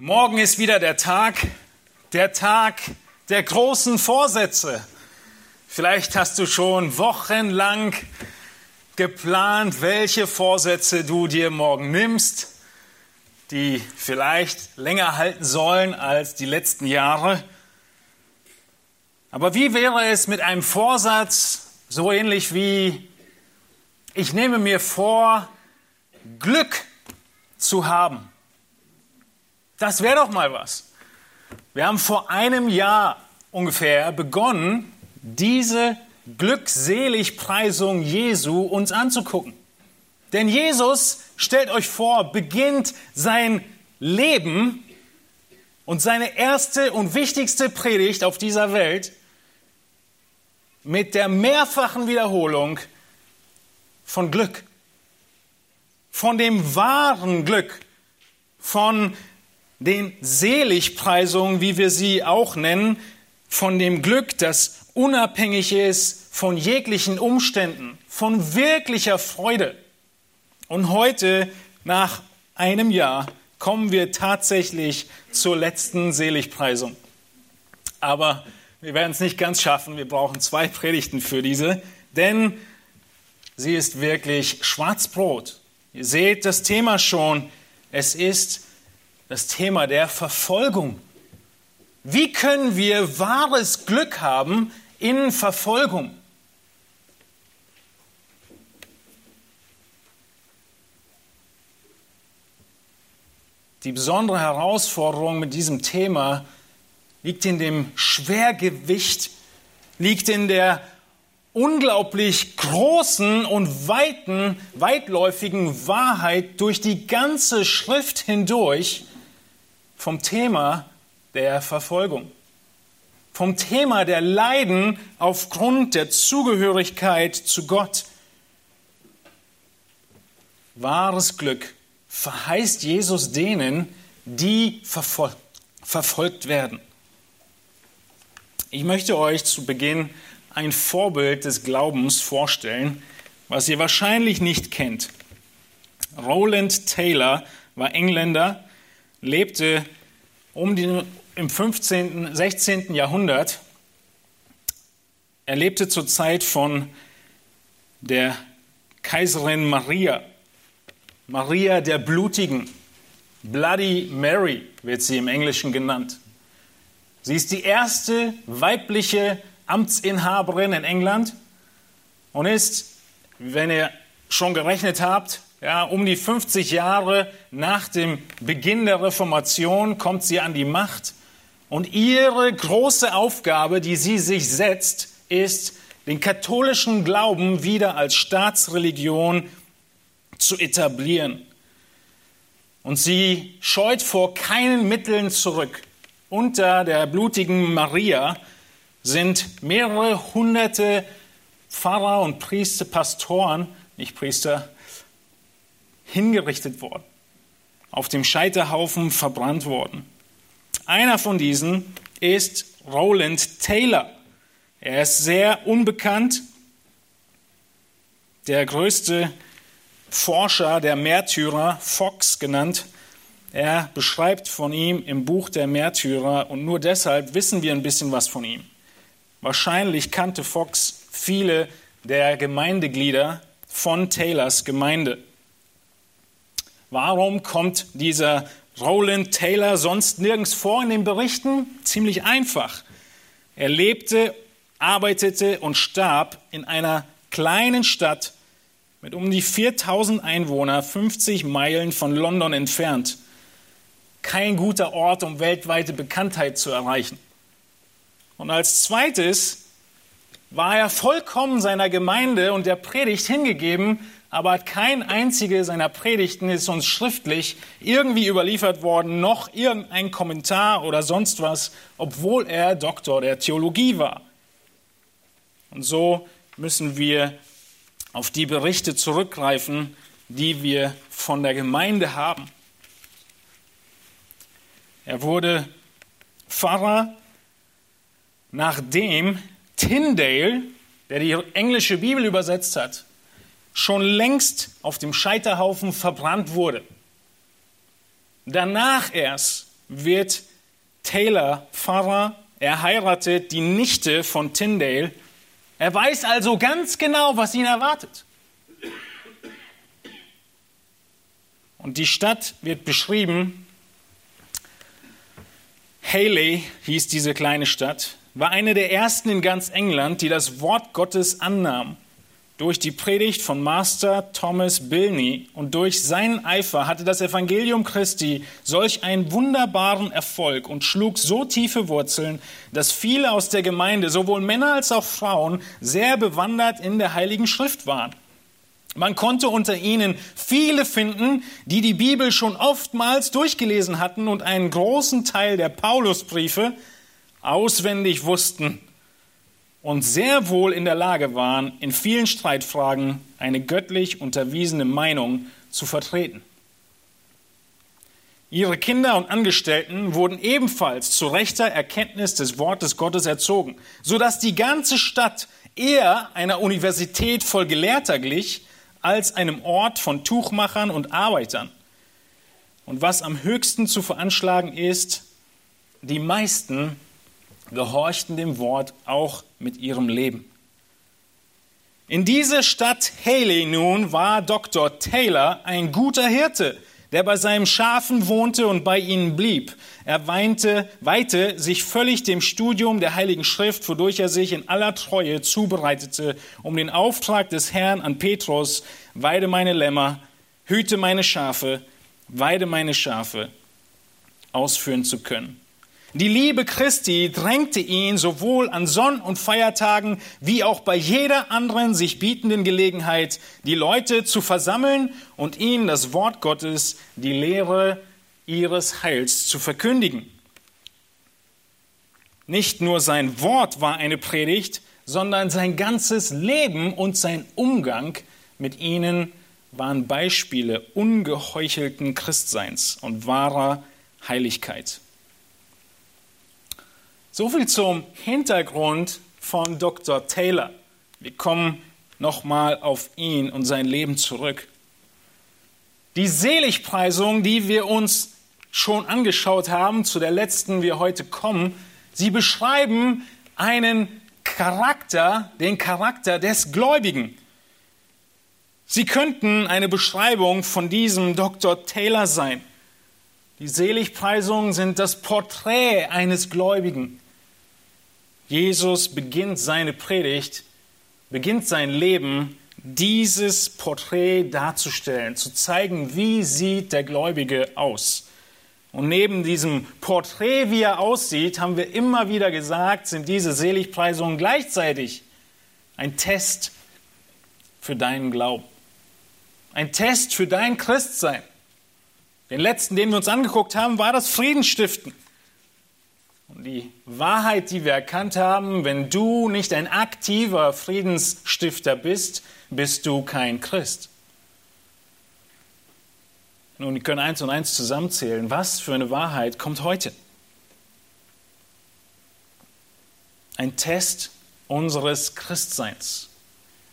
Morgen ist wieder der Tag, der Tag der großen Vorsätze. Vielleicht hast du schon wochenlang geplant, welche Vorsätze du dir morgen nimmst, die vielleicht länger halten sollen als die letzten Jahre. Aber wie wäre es mit einem Vorsatz, so ähnlich wie ich nehme mir vor, Glück zu haben? Das wäre doch mal was. Wir haben vor einem Jahr ungefähr begonnen, diese Glückseligpreisung Jesu uns anzugucken. Denn Jesus, stellt euch vor, beginnt sein Leben und seine erste und wichtigste Predigt auf dieser Welt mit der mehrfachen Wiederholung von Glück, von dem wahren Glück, von den Seligpreisungen, wie wir sie auch nennen, von dem Glück, das unabhängig ist von jeglichen Umständen, von wirklicher Freude. Und heute, nach einem Jahr, kommen wir tatsächlich zur letzten Seligpreisung. Aber wir werden es nicht ganz schaffen. Wir brauchen zwei Predigten für diese, denn sie ist wirklich Schwarzbrot. Ihr seht das Thema schon. Es ist das Thema der Verfolgung. Wie können wir wahres Glück haben in Verfolgung? Die besondere Herausforderung mit diesem Thema liegt in dem Schwergewicht, liegt in der unglaublich großen und weiten, weitläufigen Wahrheit durch die ganze Schrift hindurch, vom Thema der Verfolgung, vom Thema der Leiden aufgrund der Zugehörigkeit zu Gott. Wahres Glück verheißt Jesus denen, die verfol verfolgt werden. Ich möchte euch zu Beginn ein Vorbild des Glaubens vorstellen, was ihr wahrscheinlich nicht kennt. Roland Taylor war Engländer, lebte um die, im 15., 16. Jahrhundert. Er lebte zur Zeit von der Kaiserin Maria, Maria der Blutigen. Bloody Mary wird sie im Englischen genannt. Sie ist die erste weibliche Amtsinhaberin in England und ist, wenn ihr schon gerechnet habt, ja, um die 50 Jahre nach dem Beginn der Reformation kommt sie an die Macht. Und ihre große Aufgabe, die sie sich setzt, ist, den katholischen Glauben wieder als Staatsreligion zu etablieren. Und sie scheut vor keinen Mitteln zurück. Unter der blutigen Maria sind mehrere hunderte Pfarrer und Priester, Pastoren, nicht Priester, hingerichtet worden, auf dem Scheiterhaufen verbrannt worden. Einer von diesen ist Roland Taylor. Er ist sehr unbekannt, der größte Forscher der Märtyrer, Fox genannt. Er beschreibt von ihm im Buch der Märtyrer und nur deshalb wissen wir ein bisschen was von ihm. Wahrscheinlich kannte Fox viele der Gemeindeglieder von Taylors Gemeinde. Warum kommt dieser Roland Taylor sonst nirgends vor in den Berichten? Ziemlich einfach. Er lebte, arbeitete und starb in einer kleinen Stadt mit um die 4000 Einwohnern, 50 Meilen von London entfernt. Kein guter Ort, um weltweite Bekanntheit zu erreichen. Und als zweites war er vollkommen seiner Gemeinde und der Predigt hingegeben, aber kein einzige seiner Predigten ist uns schriftlich irgendwie überliefert worden, noch irgendein Kommentar oder sonst was, obwohl er Doktor der Theologie war. Und so müssen wir auf die Berichte zurückgreifen, die wir von der Gemeinde haben. Er wurde Pfarrer, nachdem Tyndale, der die englische Bibel übersetzt hat, schon längst auf dem Scheiterhaufen verbrannt wurde. Danach erst wird Taylor Pfarrer. Er heiratet die Nichte von Tyndale. Er weiß also ganz genau, was ihn erwartet. Und die Stadt wird beschrieben. Haley hieß diese kleine Stadt, war eine der ersten in ganz England, die das Wort Gottes annahm. Durch die Predigt von Master Thomas Bilney und durch seinen Eifer hatte das Evangelium Christi solch einen wunderbaren Erfolg und schlug so tiefe Wurzeln, dass viele aus der Gemeinde, sowohl Männer als auch Frauen, sehr bewandert in der Heiligen Schrift waren. Man konnte unter ihnen viele finden, die die Bibel schon oftmals durchgelesen hatten und einen großen Teil der Paulusbriefe auswendig wussten und sehr wohl in der Lage waren, in vielen Streitfragen eine göttlich unterwiesene Meinung zu vertreten. Ihre Kinder und Angestellten wurden ebenfalls zu rechter Erkenntnis des Wortes Gottes erzogen, sodass die ganze Stadt eher einer Universität voll Gelehrter glich, als einem Ort von Tuchmachern und Arbeitern. Und was am höchsten zu veranschlagen ist, die meisten gehorchten dem Wort auch mit ihrem Leben. In dieser Stadt Haley nun war Dr. Taylor ein guter Hirte, der bei seinen Schafen wohnte und bei ihnen blieb. Er weinte, weihte sich völlig dem Studium der Heiligen Schrift, wodurch er sich in aller Treue zubereitete, um den Auftrag des Herrn an Petrus, weide meine Lämmer, hüte meine Schafe, weide meine Schafe, ausführen zu können. Die Liebe Christi drängte ihn sowohl an Sonn- und Feiertagen wie auch bei jeder anderen sich bietenden Gelegenheit, die Leute zu versammeln und ihnen das Wort Gottes, die Lehre ihres Heils zu verkündigen. Nicht nur sein Wort war eine Predigt, sondern sein ganzes Leben und sein Umgang mit ihnen waren Beispiele ungeheuchelten Christseins und wahrer Heiligkeit. So viel zum Hintergrund von Dr. Taylor. Wir kommen nochmal auf ihn und sein Leben zurück. Die Seligpreisung, die wir uns schon angeschaut haben, zu der letzten wir heute kommen, sie beschreiben einen Charakter, den Charakter des Gläubigen. Sie könnten eine Beschreibung von diesem Dr. Taylor sein. Die Seligpreisungen sind das Porträt eines Gläubigen. Jesus beginnt seine Predigt, beginnt sein Leben, dieses Porträt darzustellen, zu zeigen, wie sieht der Gläubige aus. Und neben diesem Porträt, wie er aussieht, haben wir immer wieder gesagt, sind diese Seligpreisungen gleichzeitig ein Test für deinen Glauben. Ein Test für dein Christsein. Den letzten, den wir uns angeguckt haben, war das Friedensstiften. Die Wahrheit, die wir erkannt haben, wenn du nicht ein aktiver Friedensstifter bist, bist du kein Christ. Nun, wir können eins und eins zusammenzählen. Was für eine Wahrheit kommt heute? Ein Test unseres Christseins.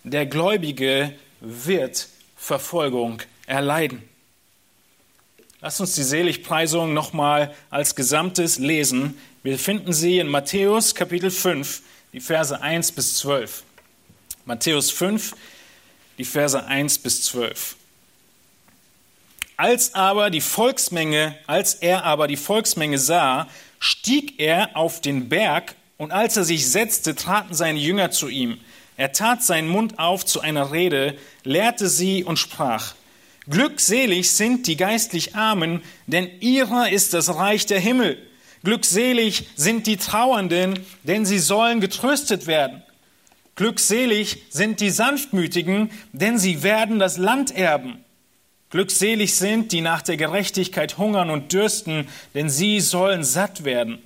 Der Gläubige wird Verfolgung erleiden. Lass uns die Seligpreisung nochmal als Gesamtes lesen. Wir finden sie in Matthäus Kapitel 5, die Verse 1 bis 12. Matthäus 5, die Verse 1 bis 12. Als aber die Volksmenge, als er aber die Volksmenge sah, stieg er auf den Berg und als er sich setzte, traten seine Jünger zu ihm. Er tat seinen Mund auf zu einer Rede, lehrte sie und sprach, Glückselig sind die geistlich Armen, denn ihrer ist das Reich der Himmel. Glückselig sind die Trauernden, denn sie sollen getröstet werden. Glückselig sind die Sanftmütigen, denn sie werden das Land erben. Glückselig sind, die nach der Gerechtigkeit hungern und dürsten, denn sie sollen satt werden.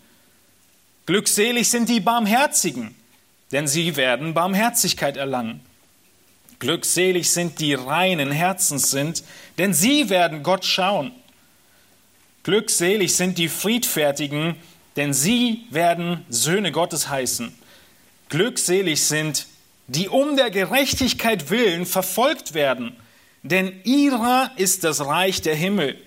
Glückselig sind die Barmherzigen, denn sie werden Barmherzigkeit erlangen. Glückselig sind die reinen Herzens sind, denn sie werden Gott schauen. Glückselig sind die Friedfertigen, denn sie werden Söhne Gottes heißen. Glückselig sind, die um der Gerechtigkeit willen verfolgt werden, denn ihrer ist das Reich der Himmel.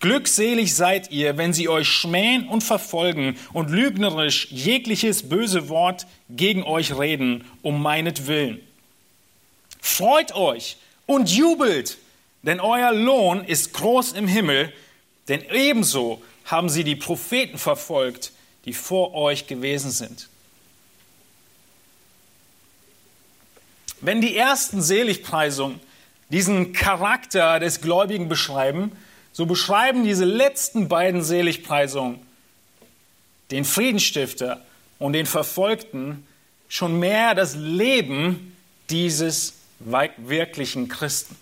Glückselig seid ihr, wenn sie euch schmähen und verfolgen und lügnerisch jegliches böse Wort gegen euch reden, um meinetwillen. Freut euch und jubelt, denn euer Lohn ist groß im Himmel, denn ebenso haben sie die Propheten verfolgt, die vor euch gewesen sind. Wenn die ersten Seligpreisungen diesen Charakter des Gläubigen beschreiben, so beschreiben diese letzten beiden Seligpreisungen den Friedensstifter und den Verfolgten schon mehr das Leben dieses wirklichen Christen.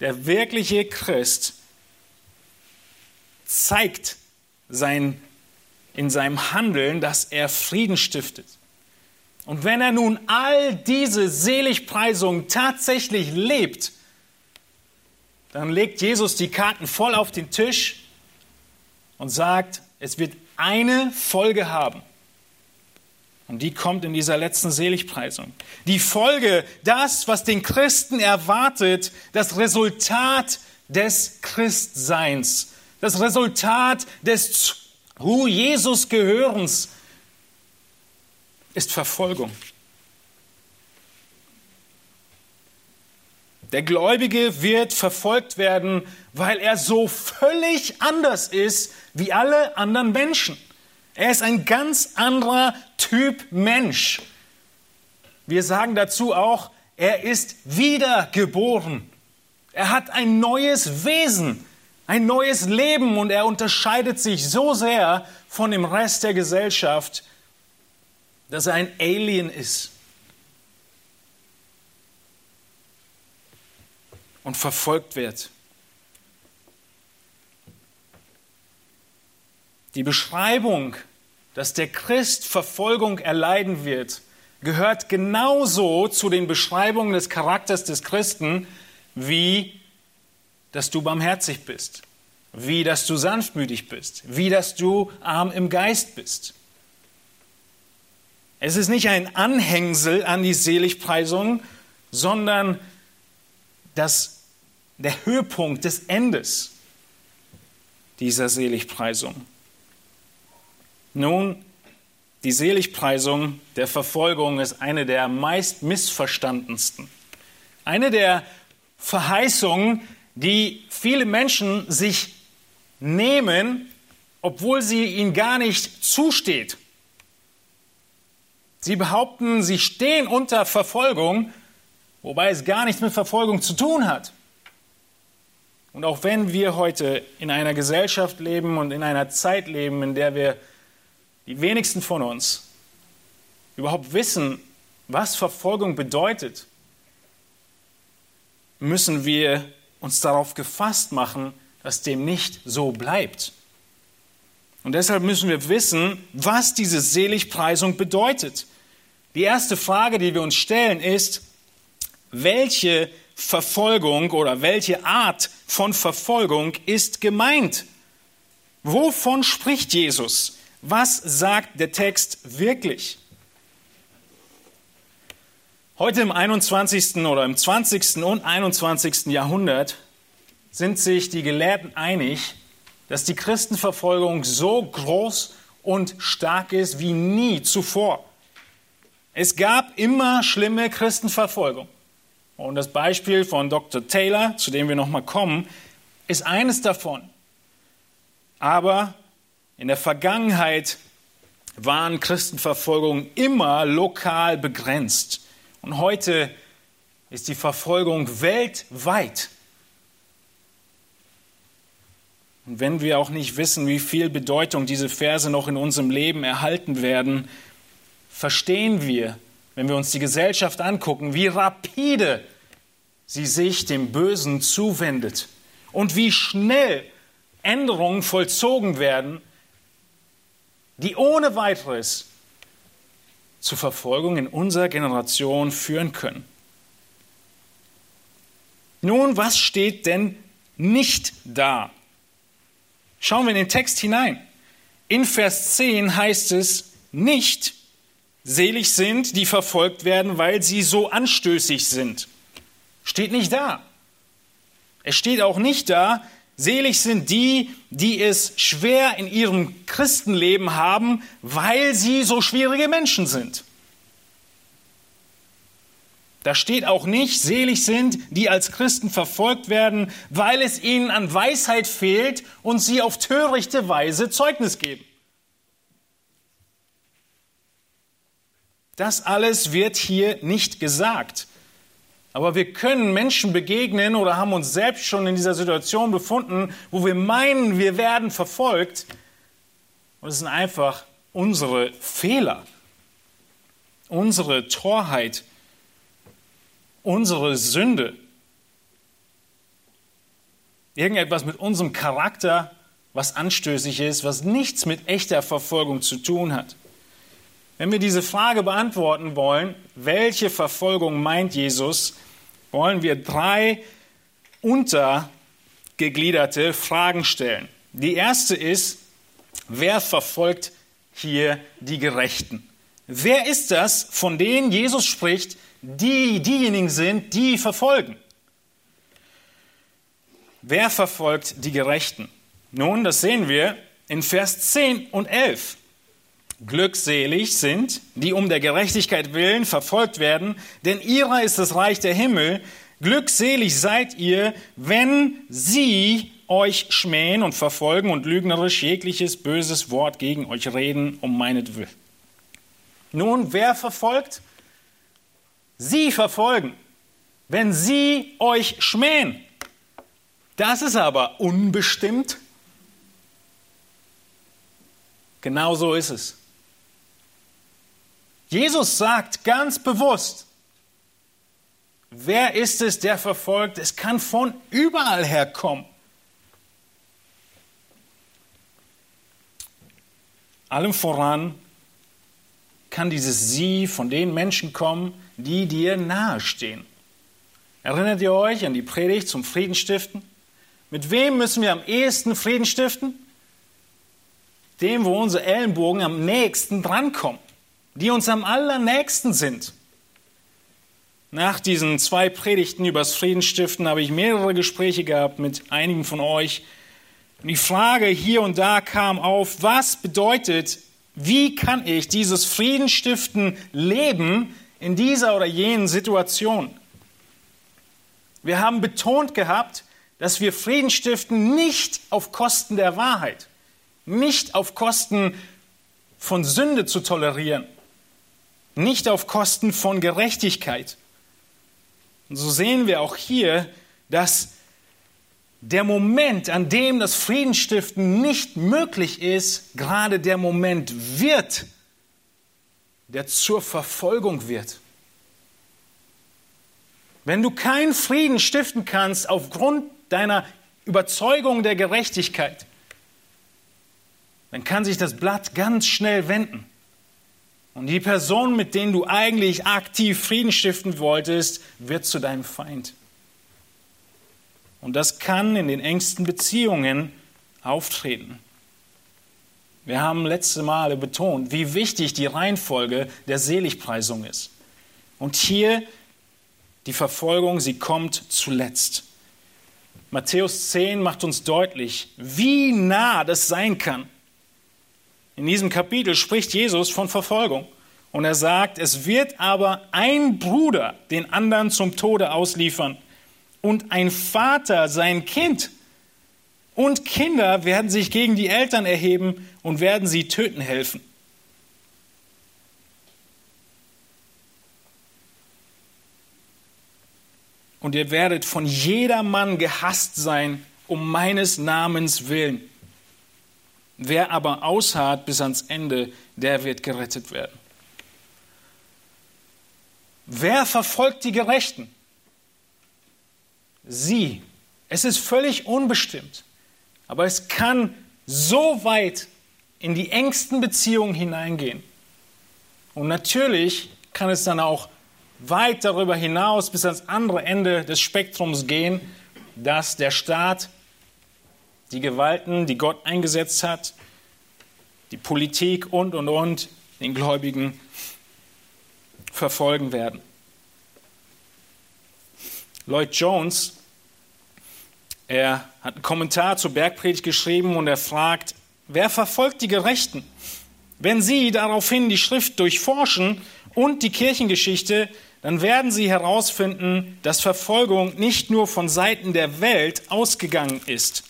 Der wirkliche Christ zeigt sein, in seinem Handeln, dass er Frieden stiftet. Und wenn er nun all diese Seligpreisungen tatsächlich lebt, dann legt Jesus die Karten voll auf den Tisch und sagt, es wird eine Folge haben. Und die kommt in dieser letzten Seligpreisung. Die Folge, das, was den Christen erwartet, das Resultat des Christseins, das Resultat des zu Jesus Gehörens, ist Verfolgung. Der Gläubige wird verfolgt werden, weil er so völlig anders ist wie alle anderen Menschen. Er ist ein ganz anderer Typ Mensch. Wir sagen dazu auch, er ist wiedergeboren. Er hat ein neues Wesen, ein neues Leben und er unterscheidet sich so sehr von dem Rest der Gesellschaft, dass er ein Alien ist. Und verfolgt wird. Die Beschreibung, dass der Christ Verfolgung erleiden wird, gehört genauso zu den Beschreibungen des Charakters des Christen, wie dass du barmherzig bist, wie dass du sanftmütig bist, wie dass du arm im Geist bist. Es ist nicht ein Anhängsel an die Seligpreisung, sondern das, der Höhepunkt des Endes dieser Seligpreisung. Nun, die Seligpreisung der Verfolgung ist eine der meist missverstandensten. Eine der Verheißungen, die viele Menschen sich nehmen, obwohl sie ihnen gar nicht zusteht. Sie behaupten, sie stehen unter Verfolgung, wobei es gar nichts mit Verfolgung zu tun hat. Und auch wenn wir heute in einer Gesellschaft leben und in einer Zeit leben, in der wir die wenigsten von uns überhaupt wissen, was Verfolgung bedeutet, müssen wir uns darauf gefasst machen, dass dem nicht so bleibt. Und deshalb müssen wir wissen, was diese Seligpreisung bedeutet. Die erste Frage, die wir uns stellen, ist, welche Verfolgung oder welche Art von Verfolgung ist gemeint? Wovon spricht Jesus? Was sagt der Text wirklich? Heute im 21. oder im 20. und 21. Jahrhundert sind sich die Gelehrten einig, dass die Christenverfolgung so groß und stark ist wie nie zuvor. Es gab immer schlimme Christenverfolgung. Und das Beispiel von Dr. Taylor, zu dem wir nochmal kommen, ist eines davon. Aber in der Vergangenheit waren Christenverfolgungen immer lokal begrenzt. Und heute ist die Verfolgung weltweit. Und wenn wir auch nicht wissen, wie viel Bedeutung diese Verse noch in unserem Leben erhalten werden, verstehen wir, wenn wir uns die Gesellschaft angucken, wie rapide sie sich dem Bösen zuwendet und wie schnell Änderungen vollzogen werden, die ohne weiteres zur Verfolgung in unserer Generation führen können. Nun, was steht denn nicht da? Schauen wir in den Text hinein. In Vers 10 heißt es nicht, Selig sind, die verfolgt werden, weil sie so anstößig sind. Steht nicht da. Es steht auch nicht da, Selig sind die, die es schwer in ihrem Christenleben haben, weil sie so schwierige Menschen sind. Da steht auch nicht, selig sind, die als Christen verfolgt werden, weil es ihnen an Weisheit fehlt und sie auf törichte Weise Zeugnis geben. Das alles wird hier nicht gesagt. Aber wir können Menschen begegnen oder haben uns selbst schon in dieser Situation befunden, wo wir meinen, wir werden verfolgt. Und es sind einfach unsere Fehler, unsere Torheit, unsere Sünde. Irgendetwas mit unserem Charakter, was anstößig ist, was nichts mit echter Verfolgung zu tun hat. Wenn wir diese Frage beantworten wollen, welche Verfolgung meint Jesus, wollen wir drei untergegliederte Fragen stellen. Die erste ist, wer verfolgt hier die Gerechten? Wer ist das, von denen Jesus spricht, die diejenigen sind, die verfolgen? Wer verfolgt die Gerechten? Nun, das sehen wir in Vers 10 und 11. Glückselig sind, die um der Gerechtigkeit willen verfolgt werden, denn ihrer ist das Reich der Himmel. Glückselig seid ihr, wenn sie euch schmähen und verfolgen und lügnerisch jegliches böses Wort gegen euch reden um meinetwillen. Nun, wer verfolgt? Sie verfolgen, wenn sie euch schmähen. Das ist aber unbestimmt. Genau so ist es. Jesus sagt ganz bewusst, wer ist es, der verfolgt? Es kann von überall herkommen. Allem voran kann dieses Sie von den Menschen kommen, die dir nahestehen. Erinnert ihr euch an die Predigt zum Friedenstiften? Mit wem müssen wir am ehesten Frieden stiften? Dem, wo unsere Ellenbogen am nächsten drankommen die uns am allernächsten sind. Nach diesen zwei Predigten übers Friedensstiften habe ich mehrere Gespräche gehabt mit einigen von euch. Und die Frage hier und da kam auf, was bedeutet, wie kann ich dieses Friedensstiften leben in dieser oder jenen Situation? Wir haben betont gehabt, dass wir Frieden stiften nicht auf Kosten der Wahrheit, nicht auf Kosten von Sünde zu tolerieren, nicht auf Kosten von Gerechtigkeit. Und so sehen wir auch hier, dass der Moment, an dem das Friedensstiften nicht möglich ist, gerade der Moment wird, der zur Verfolgung wird. Wenn du keinen Frieden stiften kannst aufgrund deiner Überzeugung der Gerechtigkeit, dann kann sich das Blatt ganz schnell wenden. Und die Person, mit denen du eigentlich aktiv Frieden stiften wolltest, wird zu deinem Feind. Und das kann in den engsten Beziehungen auftreten. Wir haben letzte Male betont, wie wichtig die Reihenfolge der Seligpreisung ist. Und hier die Verfolgung, sie kommt zuletzt. Matthäus 10 macht uns deutlich, wie nah das sein kann. In diesem Kapitel spricht Jesus von Verfolgung. Und er sagt, es wird aber ein Bruder den anderen zum Tode ausliefern und ein Vater sein Kind. Und Kinder werden sich gegen die Eltern erheben und werden sie töten helfen. Und ihr werdet von jedermann gehasst sein um meines Namens willen. Wer aber ausharrt bis ans Ende, der wird gerettet werden. Wer verfolgt die Gerechten? Sie. Es ist völlig unbestimmt. Aber es kann so weit in die engsten Beziehungen hineingehen. Und natürlich kann es dann auch weit darüber hinaus bis ans andere Ende des Spektrums gehen, dass der Staat die Gewalten, die Gott eingesetzt hat, die Politik und, und, und, den Gläubigen verfolgen werden. Lloyd Jones Er hat einen Kommentar zur Bergpredigt geschrieben und er fragt, wer verfolgt die Gerechten? Wenn Sie daraufhin die Schrift durchforschen und die Kirchengeschichte, dann werden Sie herausfinden, dass Verfolgung nicht nur von Seiten der Welt ausgegangen ist.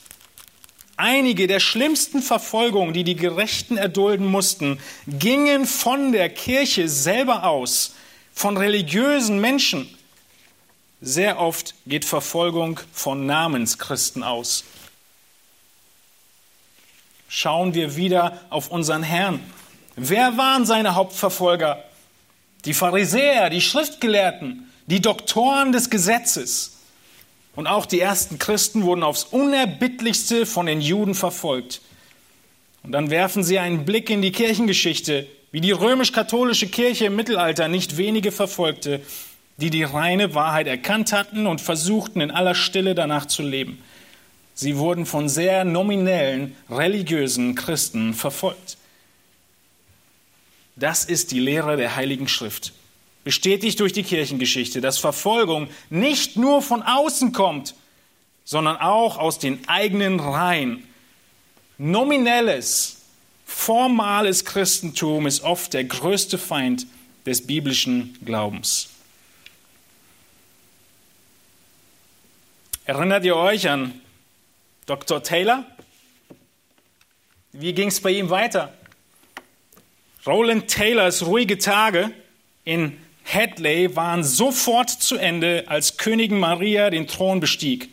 Einige der schlimmsten Verfolgungen, die die Gerechten erdulden mussten, gingen von der Kirche selber aus, von religiösen Menschen. Sehr oft geht Verfolgung von Namenschristen aus. Schauen wir wieder auf unseren Herrn. Wer waren seine Hauptverfolger? Die Pharisäer, die Schriftgelehrten, die Doktoren des Gesetzes. Und auch die ersten Christen wurden aufs unerbittlichste von den Juden verfolgt. Und dann werfen sie einen Blick in die Kirchengeschichte, wie die römisch-katholische Kirche im Mittelalter nicht wenige verfolgte, die die reine Wahrheit erkannt hatten und versuchten in aller Stille danach zu leben. Sie wurden von sehr nominellen religiösen Christen verfolgt. Das ist die Lehre der Heiligen Schrift bestätigt durch die Kirchengeschichte, dass Verfolgung nicht nur von außen kommt, sondern auch aus den eigenen Reihen. Nominelles, formales Christentum ist oft der größte Feind des biblischen Glaubens. Erinnert ihr euch an Dr. Taylor? Wie ging es bei ihm weiter? Roland Taylors ruhige Tage in Hadley waren sofort zu Ende, als Königin Maria den Thron bestieg.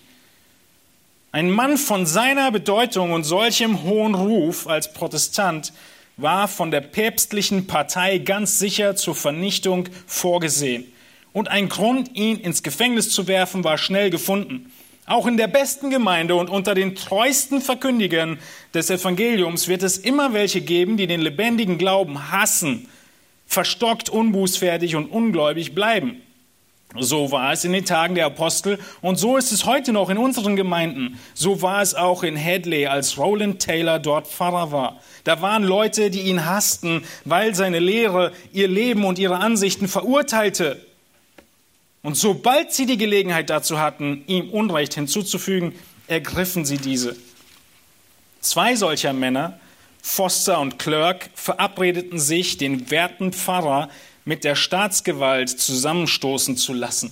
Ein Mann von seiner Bedeutung und solchem hohen Ruf als Protestant war von der päpstlichen Partei ganz sicher zur Vernichtung vorgesehen. Und ein Grund, ihn ins Gefängnis zu werfen, war schnell gefunden. Auch in der besten Gemeinde und unter den treuesten Verkündigern des Evangeliums wird es immer welche geben, die den lebendigen Glauben hassen verstockt, unbußfertig und ungläubig bleiben. So war es in den Tagen der Apostel und so ist es heute noch in unseren Gemeinden. So war es auch in Hadley, als Roland Taylor dort Pfarrer war. Da waren Leute, die ihn hassten, weil seine Lehre ihr Leben und ihre Ansichten verurteilte. Und sobald sie die Gelegenheit dazu hatten, ihm Unrecht hinzuzufügen, ergriffen sie diese. Zwei solcher Männer Foster und Clerk verabredeten sich, den werten Pfarrer mit der Staatsgewalt zusammenstoßen zu lassen,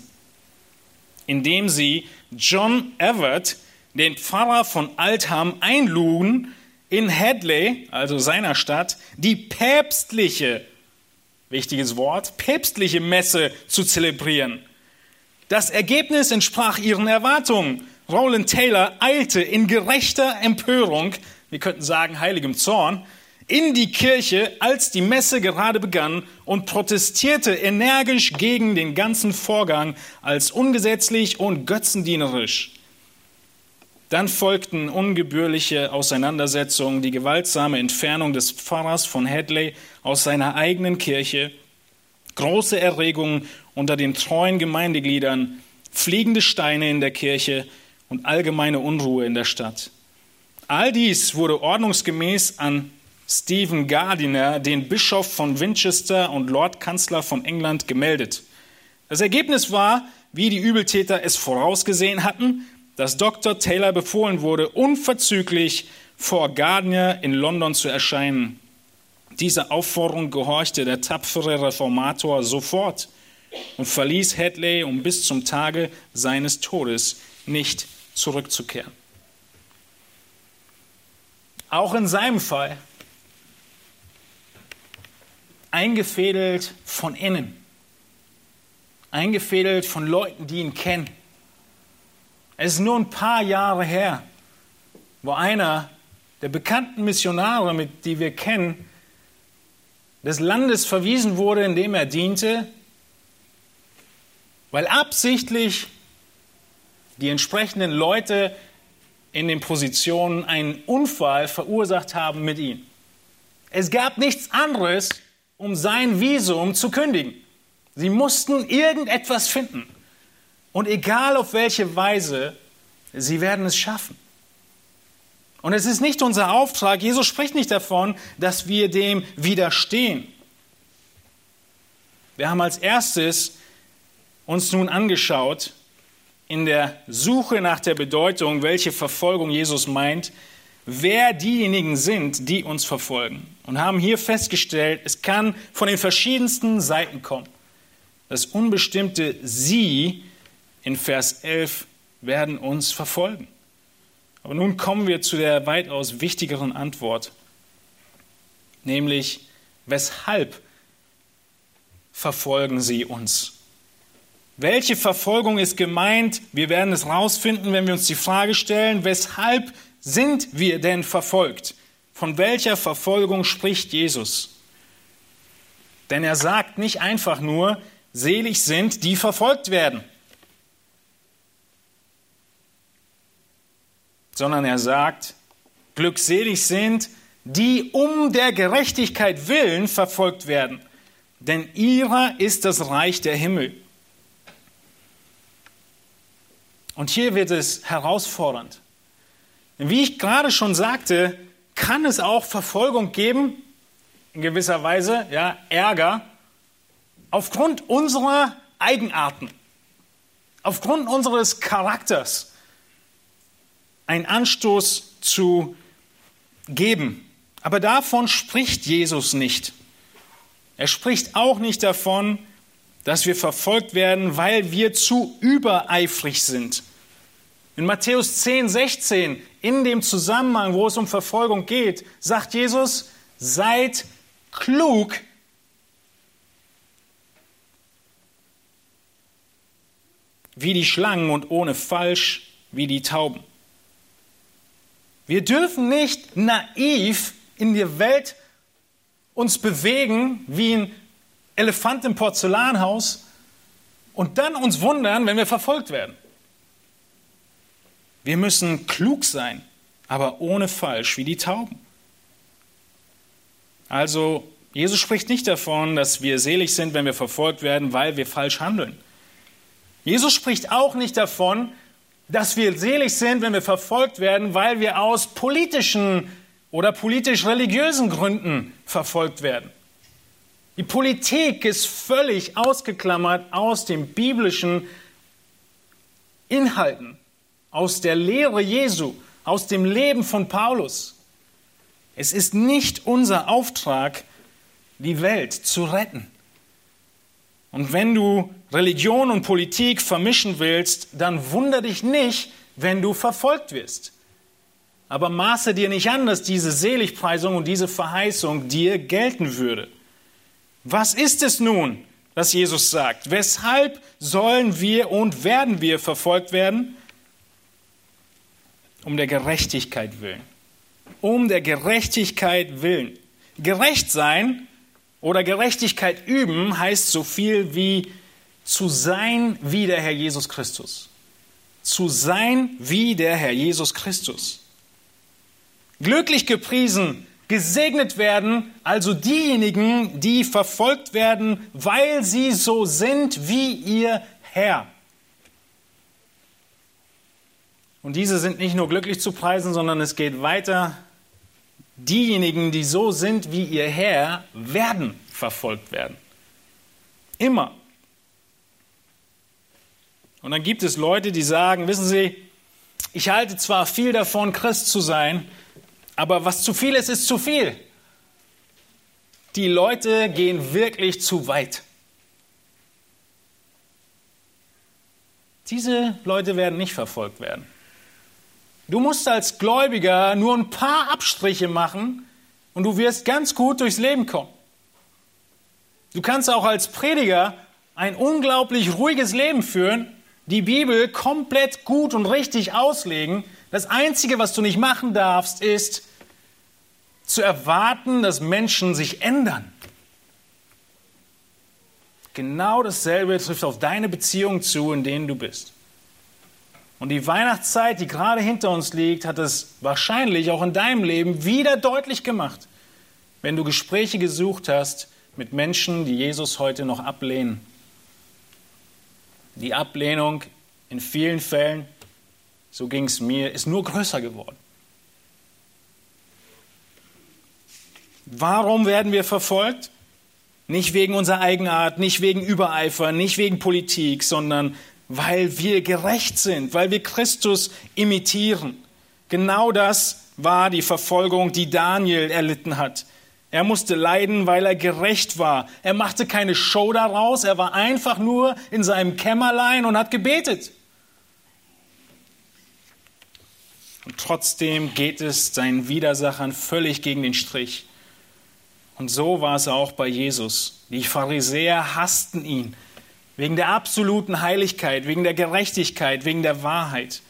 indem sie John Everett, den Pfarrer von Altham, einluden, in Hadley, also seiner Stadt, die päpstliche, wichtiges Wort, päpstliche Messe zu zelebrieren. Das Ergebnis entsprach ihren Erwartungen. Roland Taylor eilte in gerechter Empörung wir könnten sagen heiligem Zorn, in die Kirche, als die Messe gerade begann und protestierte energisch gegen den ganzen Vorgang als ungesetzlich und götzendienerisch. Dann folgten ungebührliche Auseinandersetzungen, die gewaltsame Entfernung des Pfarrers von Hadley aus seiner eigenen Kirche, große Erregungen unter den treuen Gemeindegliedern, fliegende Steine in der Kirche und allgemeine Unruhe in der Stadt. All dies wurde ordnungsgemäß an Stephen Gardiner, den Bischof von Winchester und Lordkanzler von England, gemeldet. Das Ergebnis war, wie die Übeltäter es vorausgesehen hatten, dass Dr. Taylor befohlen wurde, unverzüglich vor Gardiner in London zu erscheinen. Dieser Aufforderung gehorchte der tapfere Reformator sofort und verließ Hadley, um bis zum Tage seines Todes nicht zurückzukehren. Auch in seinem Fall eingefädelt von innen, eingefädelt von Leuten, die ihn kennen. Es ist nur ein paar Jahre her, wo einer der bekannten Missionare, mit die wir kennen, des Landes verwiesen wurde, in dem er diente, weil absichtlich die entsprechenden Leute in den Positionen einen Unfall verursacht haben mit ihm. Es gab nichts anderes, um sein Visum zu kündigen. Sie mussten irgendetwas finden. Und egal auf welche Weise, sie werden es schaffen. Und es ist nicht unser Auftrag, Jesus spricht nicht davon, dass wir dem widerstehen. Wir haben als erstes uns nun angeschaut, in der Suche nach der Bedeutung, welche Verfolgung Jesus meint, wer diejenigen sind, die uns verfolgen. Und haben hier festgestellt, es kann von den verschiedensten Seiten kommen. Das unbestimmte Sie in Vers 11 werden uns verfolgen. Aber nun kommen wir zu der weitaus wichtigeren Antwort, nämlich weshalb verfolgen sie uns? Welche Verfolgung ist gemeint? Wir werden es rausfinden, wenn wir uns die Frage stellen, weshalb sind wir denn verfolgt? Von welcher Verfolgung spricht Jesus? Denn er sagt nicht einfach nur, selig sind, die verfolgt werden, sondern er sagt, glückselig sind, die um der Gerechtigkeit willen verfolgt werden, denn ihrer ist das Reich der Himmel. Und hier wird es herausfordernd. Denn wie ich gerade schon sagte, kann es auch Verfolgung geben, in gewisser Weise, ja, Ärger, aufgrund unserer Eigenarten, aufgrund unseres Charakters, einen Anstoß zu geben. Aber davon spricht Jesus nicht. Er spricht auch nicht davon, dass wir verfolgt werden, weil wir zu übereifrig sind. In Matthäus 10, 16, in dem Zusammenhang, wo es um Verfolgung geht, sagt Jesus, seid klug. Wie die Schlangen und ohne falsch wie die Tauben. Wir dürfen nicht naiv in der Welt uns bewegen wie ein Elefant im Porzellanhaus und dann uns wundern, wenn wir verfolgt werden. Wir müssen klug sein, aber ohne falsch, wie die Tauben. Also, Jesus spricht nicht davon, dass wir selig sind, wenn wir verfolgt werden, weil wir falsch handeln. Jesus spricht auch nicht davon, dass wir selig sind, wenn wir verfolgt werden, weil wir aus politischen oder politisch-religiösen Gründen verfolgt werden. Die Politik ist völlig ausgeklammert aus den biblischen Inhalten aus der Lehre Jesu, aus dem Leben von Paulus. Es ist nicht unser Auftrag, die Welt zu retten. Und wenn du Religion und Politik vermischen willst, dann wunder dich nicht, wenn du verfolgt wirst. Aber maße dir nicht an, dass diese Seligpreisung und diese Verheißung dir gelten würde. Was ist es nun, was Jesus sagt? Weshalb sollen wir und werden wir verfolgt werden? Um der Gerechtigkeit willen. Um der Gerechtigkeit willen. Gerecht sein oder Gerechtigkeit üben heißt so viel wie zu sein wie der Herr Jesus Christus. Zu sein wie der Herr Jesus Christus. Glücklich gepriesen, gesegnet werden, also diejenigen, die verfolgt werden, weil sie so sind wie ihr Herr. Und diese sind nicht nur glücklich zu preisen, sondern es geht weiter. Diejenigen, die so sind wie ihr Herr, werden verfolgt werden. Immer. Und dann gibt es Leute, die sagen, wissen Sie, ich halte zwar viel davon, Christ zu sein, aber was zu viel ist, ist zu viel. Die Leute gehen wirklich zu weit. Diese Leute werden nicht verfolgt werden. Du musst als Gläubiger nur ein paar Abstriche machen und du wirst ganz gut durchs Leben kommen. Du kannst auch als Prediger ein unglaublich ruhiges Leben führen, die Bibel komplett gut und richtig auslegen. Das Einzige, was du nicht machen darfst, ist zu erwarten, dass Menschen sich ändern. Genau dasselbe trifft auf deine Beziehung zu, in denen du bist. Und die Weihnachtszeit, die gerade hinter uns liegt, hat es wahrscheinlich auch in deinem Leben wieder deutlich gemacht, wenn du Gespräche gesucht hast mit Menschen, die Jesus heute noch ablehnen. Die Ablehnung in vielen Fällen, so ging es mir, ist nur größer geworden. Warum werden wir verfolgt? Nicht wegen unserer Eigenart, nicht wegen Übereifer, nicht wegen Politik, sondern weil wir gerecht sind, weil wir Christus imitieren. Genau das war die Verfolgung, die Daniel erlitten hat. Er musste leiden, weil er gerecht war. Er machte keine Show daraus, er war einfach nur in seinem Kämmerlein und hat gebetet. Und trotzdem geht es seinen Widersachern völlig gegen den Strich. Und so war es auch bei Jesus. Die Pharisäer hassten ihn wegen der absoluten Heiligkeit, wegen der Gerechtigkeit, wegen der Wahrheit.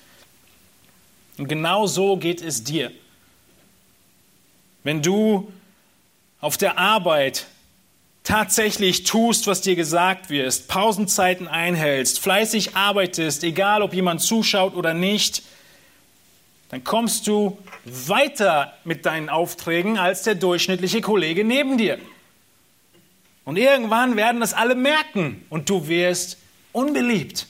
Und genau so geht es dir. Wenn du auf der Arbeit tatsächlich tust, was dir gesagt wird, Pausenzeiten einhältst, fleißig arbeitest, egal ob jemand zuschaut oder nicht, dann kommst du weiter mit deinen Aufträgen als der durchschnittliche Kollege neben dir. Und irgendwann werden das alle merken und du wirst unbeliebt.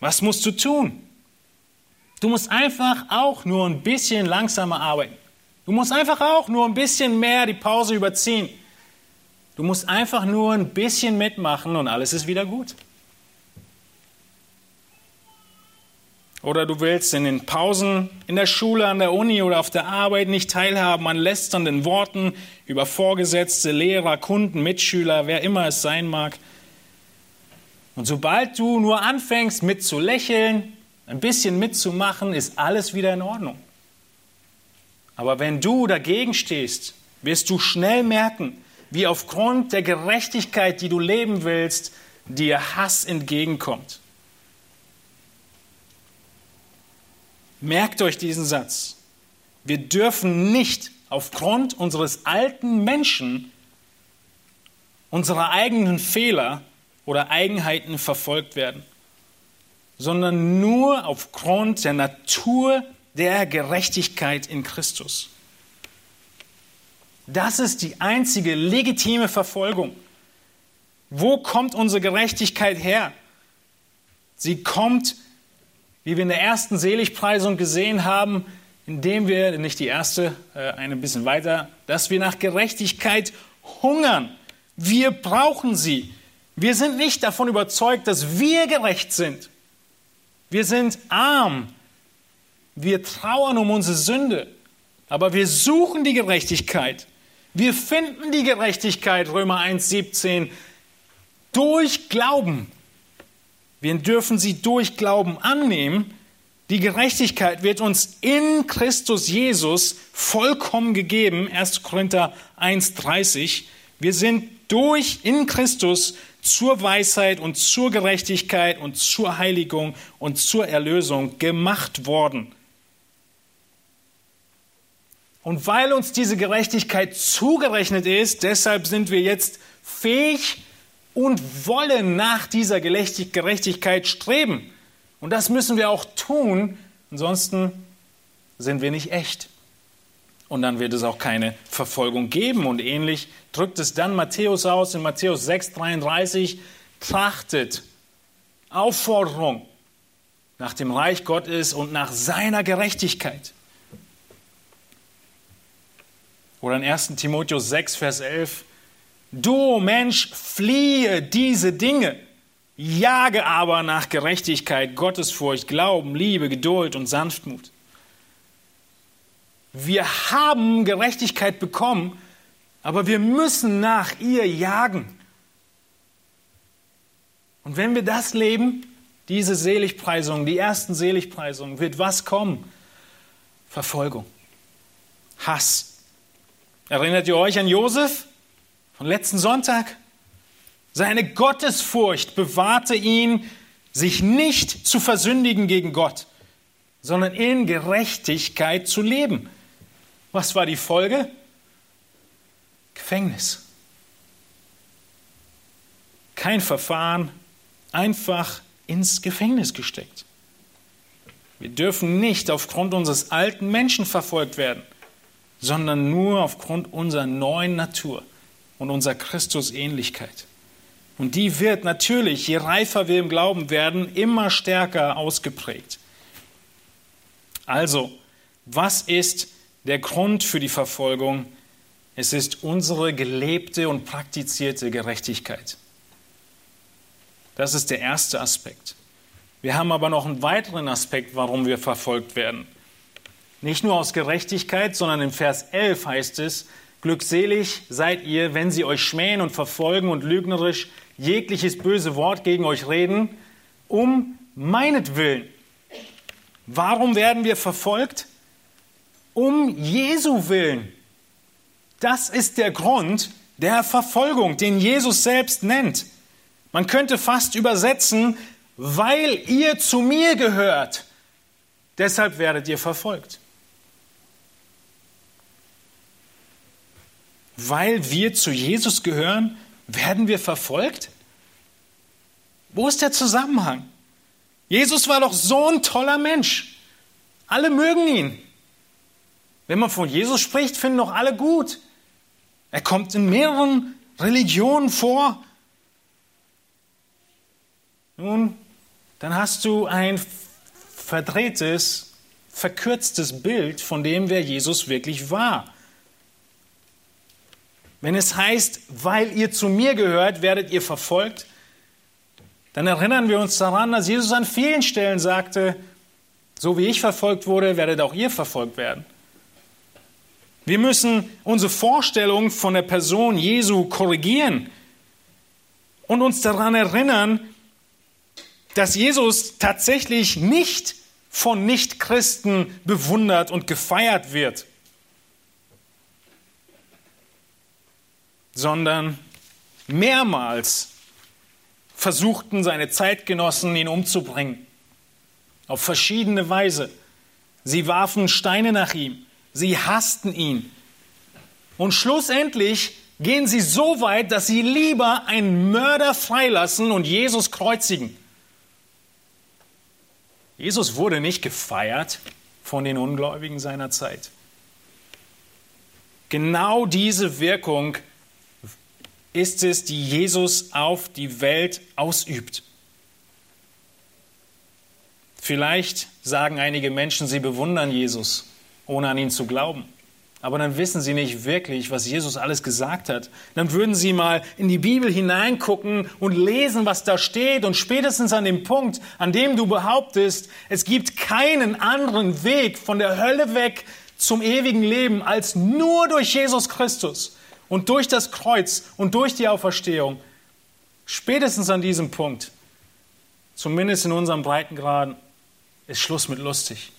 Was musst du tun? Du musst einfach auch nur ein bisschen langsamer arbeiten. Du musst einfach auch nur ein bisschen mehr die Pause überziehen. Du musst einfach nur ein bisschen mitmachen und alles ist wieder gut. Oder du willst in den Pausen in der Schule, an der Uni oder auf der Arbeit nicht teilhaben an lästernden Worten über Vorgesetzte, Lehrer, Kunden, Mitschüler, wer immer es sein mag. Und sobald du nur anfängst mit zu lächeln, ein bisschen mitzumachen, ist alles wieder in Ordnung. Aber wenn du dagegen stehst, wirst du schnell merken, wie aufgrund der Gerechtigkeit, die du leben willst, dir Hass entgegenkommt. Merkt euch diesen Satz. Wir dürfen nicht aufgrund unseres alten Menschen, unserer eigenen Fehler oder Eigenheiten verfolgt werden sondern nur aufgrund der Natur der Gerechtigkeit in Christus. Das ist die einzige legitime Verfolgung. Wo kommt unsere Gerechtigkeit her? Sie kommt, wie wir in der ersten Seligpreisung gesehen haben, indem wir, nicht die erste, äh, ein bisschen weiter, dass wir nach Gerechtigkeit hungern. Wir brauchen sie. Wir sind nicht davon überzeugt, dass wir gerecht sind. Wir sind arm. Wir trauern um unsere Sünde. Aber wir suchen die Gerechtigkeit. Wir finden die Gerechtigkeit, Römer 1, 17, durch Glauben. Wir dürfen sie durch Glauben annehmen. Die Gerechtigkeit wird uns in Christus Jesus vollkommen gegeben. 1. Korinther 1, 30. Wir sind durch in Christus zur Weisheit und zur Gerechtigkeit und zur Heiligung und zur Erlösung gemacht worden. Und weil uns diese Gerechtigkeit zugerechnet ist, deshalb sind wir jetzt fähig und wollen nach dieser Gerechtigkeit streben. Und das müssen wir auch tun, ansonsten sind wir nicht echt. Und dann wird es auch keine Verfolgung geben. Und ähnlich drückt es dann Matthäus aus in Matthäus 6, 33, trachtet, Aufforderung nach dem Reich Gottes und nach seiner Gerechtigkeit. Oder in 1 Timotheus 6, Vers 11, du Mensch, fliehe diese Dinge, jage aber nach Gerechtigkeit, Gottesfurcht, Glauben, Liebe, Geduld und Sanftmut. Wir haben Gerechtigkeit bekommen, aber wir müssen nach ihr jagen. Und wenn wir das leben, diese Seligpreisung, die ersten Seligpreisungen, wird was kommen? Verfolgung, Hass. Erinnert ihr euch an Josef von letzten Sonntag? Seine Gottesfurcht bewahrte ihn, sich nicht zu versündigen gegen Gott, sondern in Gerechtigkeit zu leben. Was war die Folge? Gefängnis. Kein Verfahren, einfach ins Gefängnis gesteckt. Wir dürfen nicht aufgrund unseres alten Menschen verfolgt werden, sondern nur aufgrund unserer neuen Natur und unserer Christusähnlichkeit. Und die wird natürlich, je reifer wir im Glauben werden, immer stärker ausgeprägt. Also, was ist der Grund für die Verfolgung, es ist unsere gelebte und praktizierte Gerechtigkeit. Das ist der erste Aspekt. Wir haben aber noch einen weiteren Aspekt, warum wir verfolgt werden. Nicht nur aus Gerechtigkeit, sondern im Vers 11 heißt es, Glückselig seid ihr, wenn sie euch schmähen und verfolgen und lügnerisch jegliches böse Wort gegen euch reden, um meinetwillen. Warum werden wir verfolgt? Um Jesu willen. Das ist der Grund der Verfolgung, den Jesus selbst nennt. Man könnte fast übersetzen, weil ihr zu mir gehört, deshalb werdet ihr verfolgt. Weil wir zu Jesus gehören, werden wir verfolgt? Wo ist der Zusammenhang? Jesus war doch so ein toller Mensch. Alle mögen ihn. Wenn man von Jesus spricht, finden doch alle gut. Er kommt in mehreren Religionen vor. Nun, dann hast du ein verdrehtes, verkürztes Bild von dem, wer Jesus wirklich war. Wenn es heißt, weil ihr zu mir gehört, werdet ihr verfolgt, dann erinnern wir uns daran, dass Jesus an vielen Stellen sagte, so wie ich verfolgt wurde, werdet auch ihr verfolgt werden. Wir müssen unsere Vorstellung von der Person Jesu korrigieren und uns daran erinnern, dass Jesus tatsächlich nicht von Nichtchristen bewundert und gefeiert wird, sondern mehrmals versuchten seine Zeitgenossen ihn umzubringen. Auf verschiedene Weise. Sie warfen Steine nach ihm. Sie hassten ihn. Und schlussendlich gehen sie so weit, dass sie lieber einen Mörder freilassen und Jesus kreuzigen. Jesus wurde nicht gefeiert von den Ungläubigen seiner Zeit. Genau diese Wirkung ist es, die Jesus auf die Welt ausübt. Vielleicht sagen einige Menschen, sie bewundern Jesus, ohne an ihn zu glauben. Aber dann wissen sie nicht wirklich, was Jesus alles gesagt hat. Dann würden sie mal in die Bibel hineingucken und lesen, was da steht. Und spätestens an dem Punkt, an dem du behauptest, es gibt keinen anderen Weg von der Hölle weg zum ewigen Leben als nur durch Jesus Christus und durch das Kreuz und durch die Auferstehung. Spätestens an diesem Punkt, zumindest in unserem Breitengraden, ist Schluss mit lustig.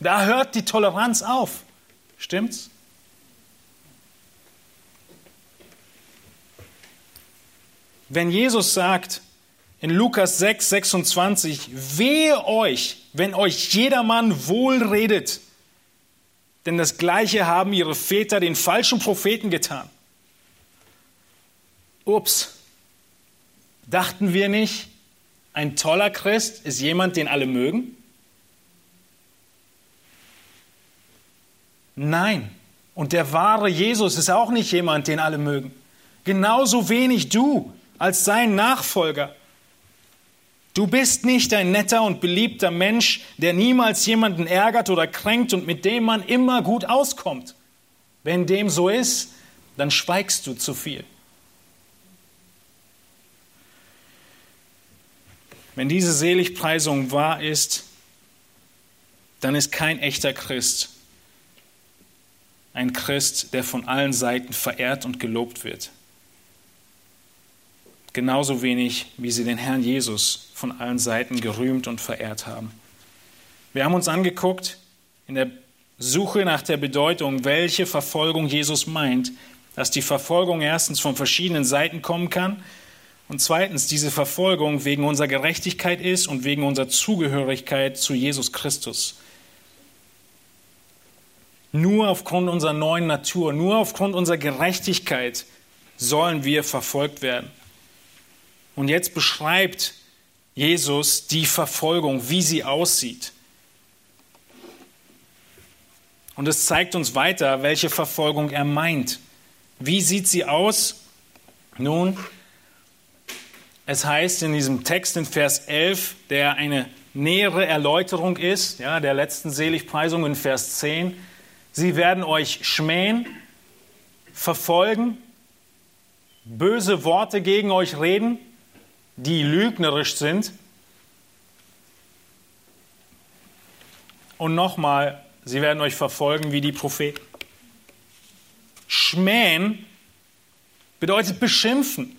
Da hört die Toleranz auf. Stimmt's? Wenn Jesus sagt in Lukas 6, 26, wehe euch, wenn euch jedermann wohl redet, denn das Gleiche haben ihre Väter den falschen Propheten getan. Ups, dachten wir nicht, ein toller Christ ist jemand, den alle mögen? Nein. Und der wahre Jesus ist auch nicht jemand, den alle mögen. Genauso wenig du als sein Nachfolger. Du bist nicht ein netter und beliebter Mensch, der niemals jemanden ärgert oder kränkt und mit dem man immer gut auskommt. Wenn dem so ist, dann schweigst du zu viel. Wenn diese Seligpreisung wahr ist, dann ist kein echter Christ ein Christ, der von allen Seiten verehrt und gelobt wird. Genauso wenig, wie sie den Herrn Jesus von allen Seiten gerühmt und verehrt haben. Wir haben uns angeguckt in der Suche nach der Bedeutung, welche Verfolgung Jesus meint, dass die Verfolgung erstens von verschiedenen Seiten kommen kann und zweitens diese Verfolgung wegen unserer Gerechtigkeit ist und wegen unserer Zugehörigkeit zu Jesus Christus. Nur aufgrund unserer neuen Natur, nur aufgrund unserer Gerechtigkeit sollen wir verfolgt werden. Und jetzt beschreibt Jesus die Verfolgung, wie sie aussieht. Und es zeigt uns weiter, welche Verfolgung er meint. Wie sieht sie aus? Nun, es heißt in diesem Text in Vers 11, der eine nähere Erläuterung ist, ja, der letzten Seligpreisung in Vers 10, Sie werden euch schmähen, verfolgen, böse Worte gegen euch reden die lügnerisch sind. Und nochmal, sie werden euch verfolgen wie die Propheten. Schmähen bedeutet beschimpfen.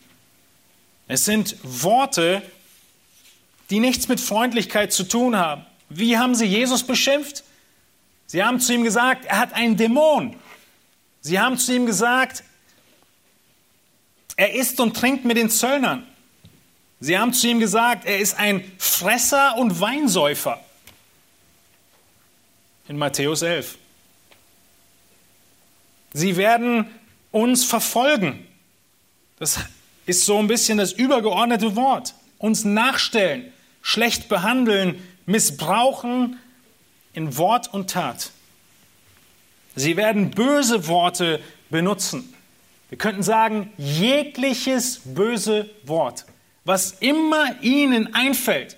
Es sind Worte, die nichts mit Freundlichkeit zu tun haben. Wie haben sie Jesus beschimpft? Sie haben zu ihm gesagt, er hat einen Dämon. Sie haben zu ihm gesagt, er isst und trinkt mit den Zöllnern. Sie haben zu ihm gesagt, er ist ein Fresser und Weinsäufer. In Matthäus 11. Sie werden uns verfolgen. Das ist so ein bisschen das übergeordnete Wort. Uns nachstellen, schlecht behandeln, missbrauchen in Wort und Tat. Sie werden böse Worte benutzen. Wir könnten sagen, jegliches böse Wort, was immer ihnen einfällt,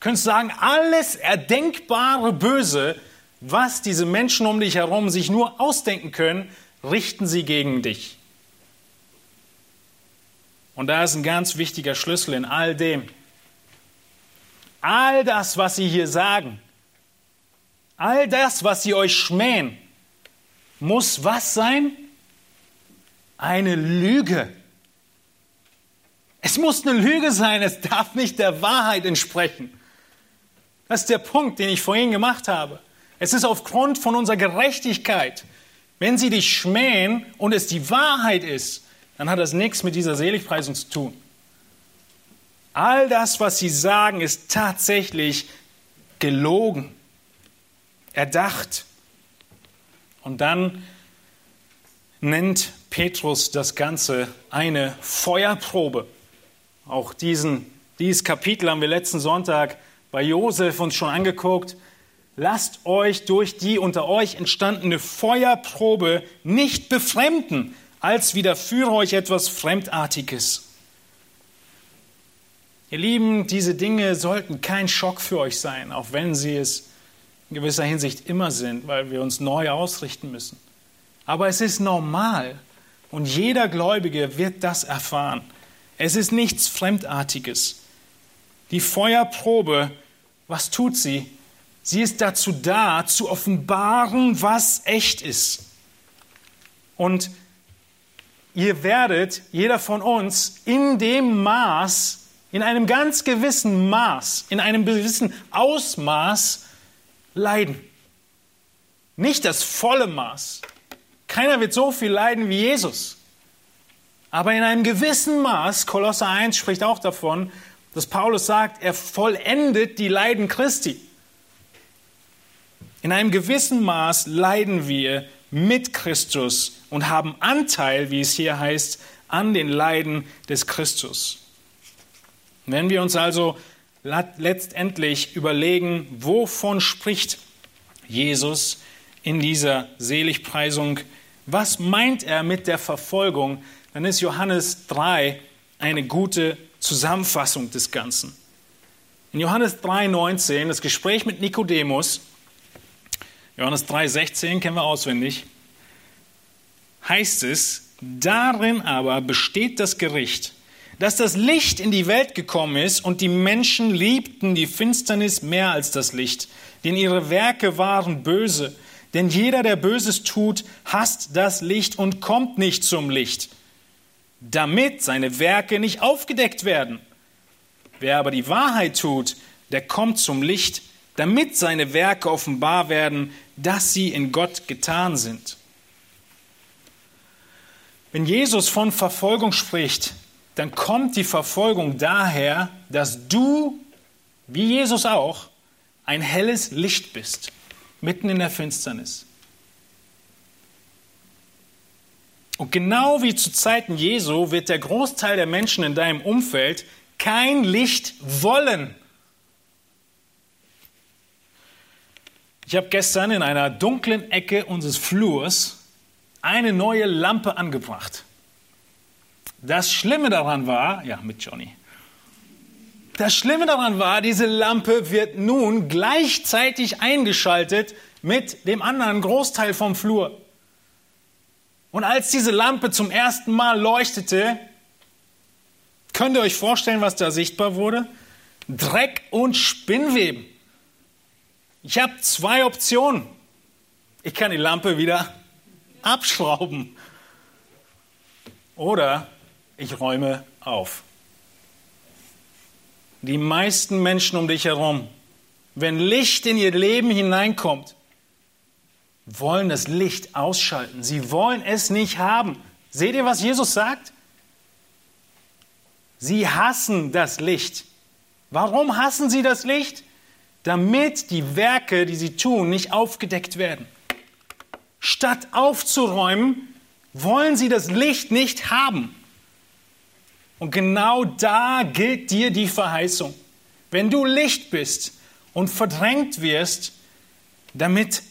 könntest sagen, alles erdenkbare Böse, was diese Menschen um dich herum sich nur ausdenken können, richten sie gegen dich. Und da ist ein ganz wichtiger Schlüssel in all dem. All das, was sie hier sagen, all das, was sie euch schmähen, muss was sein? Eine Lüge. Es muss eine Lüge sein, es darf nicht der Wahrheit entsprechen. Das ist der Punkt, den ich vorhin gemacht habe. Es ist aufgrund von unserer Gerechtigkeit. Wenn sie dich schmähen und es die Wahrheit ist, dann hat das nichts mit dieser Seligpreisung zu tun. All das, was sie sagen, ist tatsächlich gelogen, erdacht. Und dann nennt Petrus das Ganze eine Feuerprobe. Auch diesen, dieses Kapitel haben wir letzten Sonntag bei Josef uns schon angeguckt. Lasst euch durch die unter euch entstandene Feuerprobe nicht befremden, als widerführe euch etwas Fremdartiges. Ihr Lieben, diese Dinge sollten kein Schock für euch sein, auch wenn sie es in gewisser Hinsicht immer sind, weil wir uns neu ausrichten müssen. Aber es ist normal und jeder Gläubige wird das erfahren. Es ist nichts Fremdartiges. Die Feuerprobe, was tut sie? Sie ist dazu da, zu offenbaren, was echt ist. Und ihr werdet, jeder von uns, in dem Maß, in einem ganz gewissen Maß, in einem gewissen Ausmaß leiden. Nicht das volle Maß. Keiner wird so viel leiden wie Jesus. Aber in einem gewissen Maß, Kolosser 1 spricht auch davon, dass Paulus sagt, er vollendet die Leiden Christi. In einem gewissen Maß leiden wir mit Christus und haben Anteil, wie es hier heißt, an den Leiden des Christus. Wenn wir uns also letztendlich überlegen, wovon spricht Jesus in dieser Seligpreisung, was meint er mit der Verfolgung, dann ist Johannes 3 eine gute Zusammenfassung des Ganzen. In Johannes 3,19, das Gespräch mit Nikodemus, Johannes 3,16 kennen wir auswendig, heißt es, darin aber besteht das Gericht dass das Licht in die Welt gekommen ist und die Menschen liebten die Finsternis mehr als das Licht, denn ihre Werke waren böse. Denn jeder, der Böses tut, hasst das Licht und kommt nicht zum Licht, damit seine Werke nicht aufgedeckt werden. Wer aber die Wahrheit tut, der kommt zum Licht, damit seine Werke offenbar werden, dass sie in Gott getan sind. Wenn Jesus von Verfolgung spricht, dann kommt die Verfolgung daher, dass du, wie Jesus auch, ein helles Licht bist, mitten in der Finsternis. Und genau wie zu Zeiten Jesu wird der Großteil der Menschen in deinem Umfeld kein Licht wollen. Ich habe gestern in einer dunklen Ecke unseres Flurs eine neue Lampe angebracht. Das Schlimme daran war, ja, mit Johnny. Das Schlimme daran war, diese Lampe wird nun gleichzeitig eingeschaltet mit dem anderen Großteil vom Flur. Und als diese Lampe zum ersten Mal leuchtete, Könnt ihr euch vorstellen, was da sichtbar wurde? Dreck und Spinnweben. Ich habe zwei Optionen. Ich kann die Lampe wieder abschrauben. Oder ich räume auf. Die meisten Menschen um dich herum, wenn Licht in ihr Leben hineinkommt, wollen das Licht ausschalten. Sie wollen es nicht haben. Seht ihr, was Jesus sagt? Sie hassen das Licht. Warum hassen sie das Licht? Damit die Werke, die sie tun, nicht aufgedeckt werden. Statt aufzuräumen, wollen sie das Licht nicht haben. Und genau da gilt dir die Verheißung. Wenn du Licht bist und verdrängt wirst, damit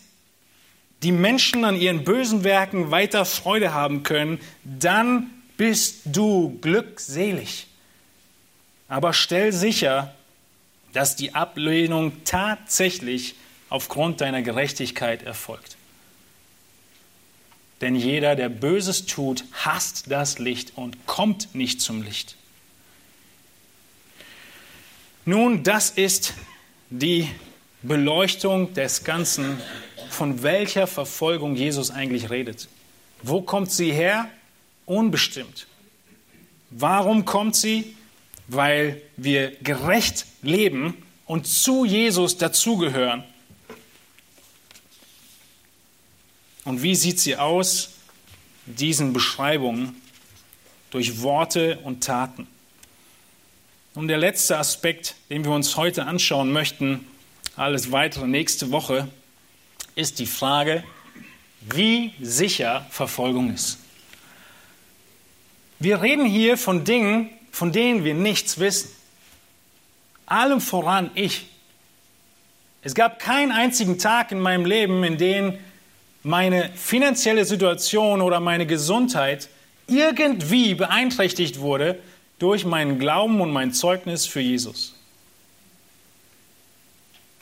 die Menschen an ihren bösen Werken weiter Freude haben können, dann bist du glückselig. Aber stell sicher, dass die Ablehnung tatsächlich aufgrund deiner Gerechtigkeit erfolgt. Denn jeder, der Böses tut, hasst das Licht und kommt nicht zum Licht. Nun, das ist die Beleuchtung des Ganzen, von welcher Verfolgung Jesus eigentlich redet. Wo kommt sie her? Unbestimmt. Warum kommt sie? Weil wir gerecht leben und zu Jesus dazugehören. Und wie sieht sie aus? Diesen Beschreibungen durch Worte und Taten. Und der letzte Aspekt, den wir uns heute anschauen möchten, alles weitere nächste Woche, ist die Frage, wie sicher Verfolgung ist. Wir reden hier von Dingen, von denen wir nichts wissen. Allem voran ich. Es gab keinen einzigen Tag in meinem Leben, in dem meine finanzielle Situation oder meine Gesundheit irgendwie beeinträchtigt wurde durch meinen Glauben und mein Zeugnis für Jesus.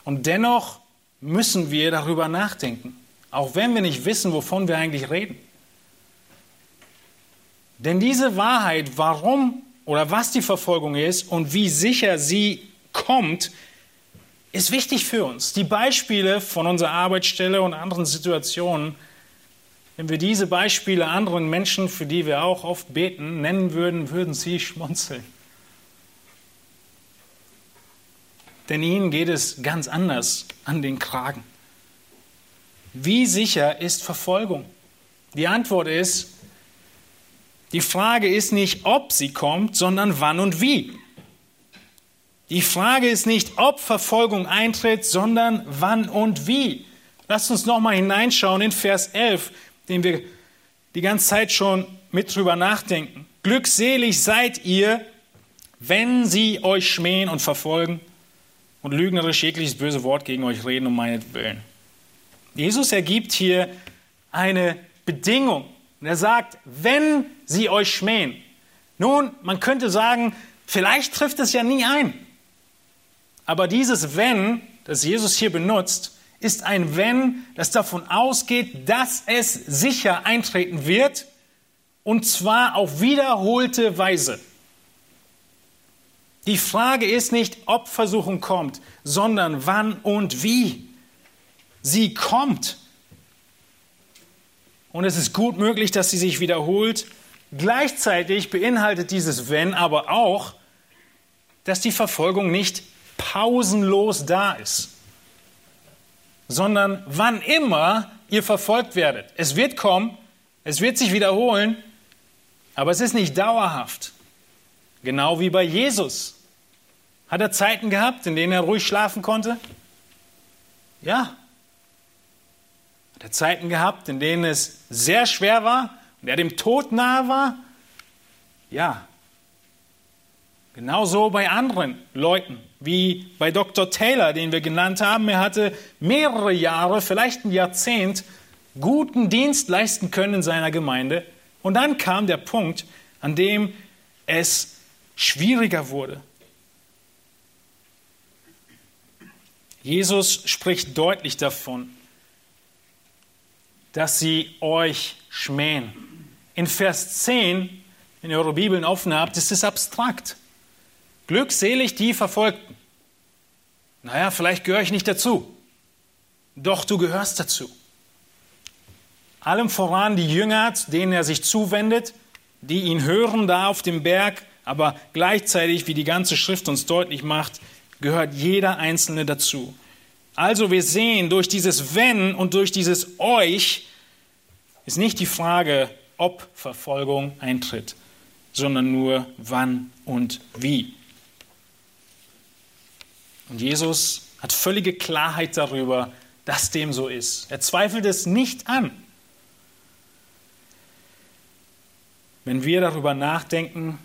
Und dennoch müssen wir darüber nachdenken, auch wenn wir nicht wissen, wovon wir eigentlich reden. Denn diese Wahrheit, warum oder was die Verfolgung ist und wie sicher sie kommt, ist wichtig für uns. Die Beispiele von unserer Arbeitsstelle und anderen Situationen, wenn wir diese Beispiele anderen Menschen, für die wir auch oft beten, nennen würden, würden sie schmunzeln. Denn ihnen geht es ganz anders an den Kragen. Wie sicher ist Verfolgung? Die Antwort ist, die Frage ist nicht, ob sie kommt, sondern wann und wie. Die Frage ist nicht, ob Verfolgung eintritt, sondern wann und wie. Lasst uns nochmal hineinschauen in Vers 11, den wir die ganze Zeit schon mit drüber nachdenken. Glückselig seid ihr, wenn sie euch schmähen und verfolgen und lügnerisch jegliches böse Wort gegen euch reden um meinetwillen. Jesus ergibt hier eine Bedingung. Und er sagt, wenn sie euch schmähen. Nun, man könnte sagen, vielleicht trifft es ja nie ein. Aber dieses Wenn, das Jesus hier benutzt, ist ein Wenn, das davon ausgeht, dass es sicher eintreten wird, und zwar auf wiederholte Weise. Die Frage ist nicht, ob Versuchung kommt, sondern wann und wie. Sie kommt. Und es ist gut möglich, dass sie sich wiederholt. Gleichzeitig beinhaltet dieses Wenn aber auch, dass die Verfolgung nicht pausenlos da ist, sondern wann immer ihr verfolgt werdet. Es wird kommen, es wird sich wiederholen, aber es ist nicht dauerhaft. Genau wie bei Jesus. Hat er Zeiten gehabt, in denen er ruhig schlafen konnte? Ja. Er Zeiten gehabt, in denen es sehr schwer war und er dem Tod nahe war? Ja. Genauso bei anderen Leuten, wie bei Dr. Taylor, den wir genannt haben. Er hatte mehrere Jahre, vielleicht ein Jahrzehnt, guten Dienst leisten können in seiner Gemeinde. Und dann kam der Punkt, an dem es schwieriger wurde. Jesus spricht deutlich davon, dass sie euch schmähen. In Vers 10 wenn ihr eure Bibeln offen habt, ist es abstrakt. Glückselig die Verfolgten. Naja, vielleicht gehöre ich nicht dazu. Doch du gehörst dazu. Allem voran die Jünger, denen er sich zuwendet, die ihn hören da auf dem Berg, aber gleichzeitig, wie die ganze Schrift uns deutlich macht, gehört jeder Einzelne dazu. Also wir sehen, durch dieses Wenn und durch dieses Euch ist nicht die Frage, ob Verfolgung eintritt, sondern nur wann und wie. Und Jesus hat völlige Klarheit darüber, dass dem so ist. Er zweifelt es nicht an. Wenn wir darüber nachdenken,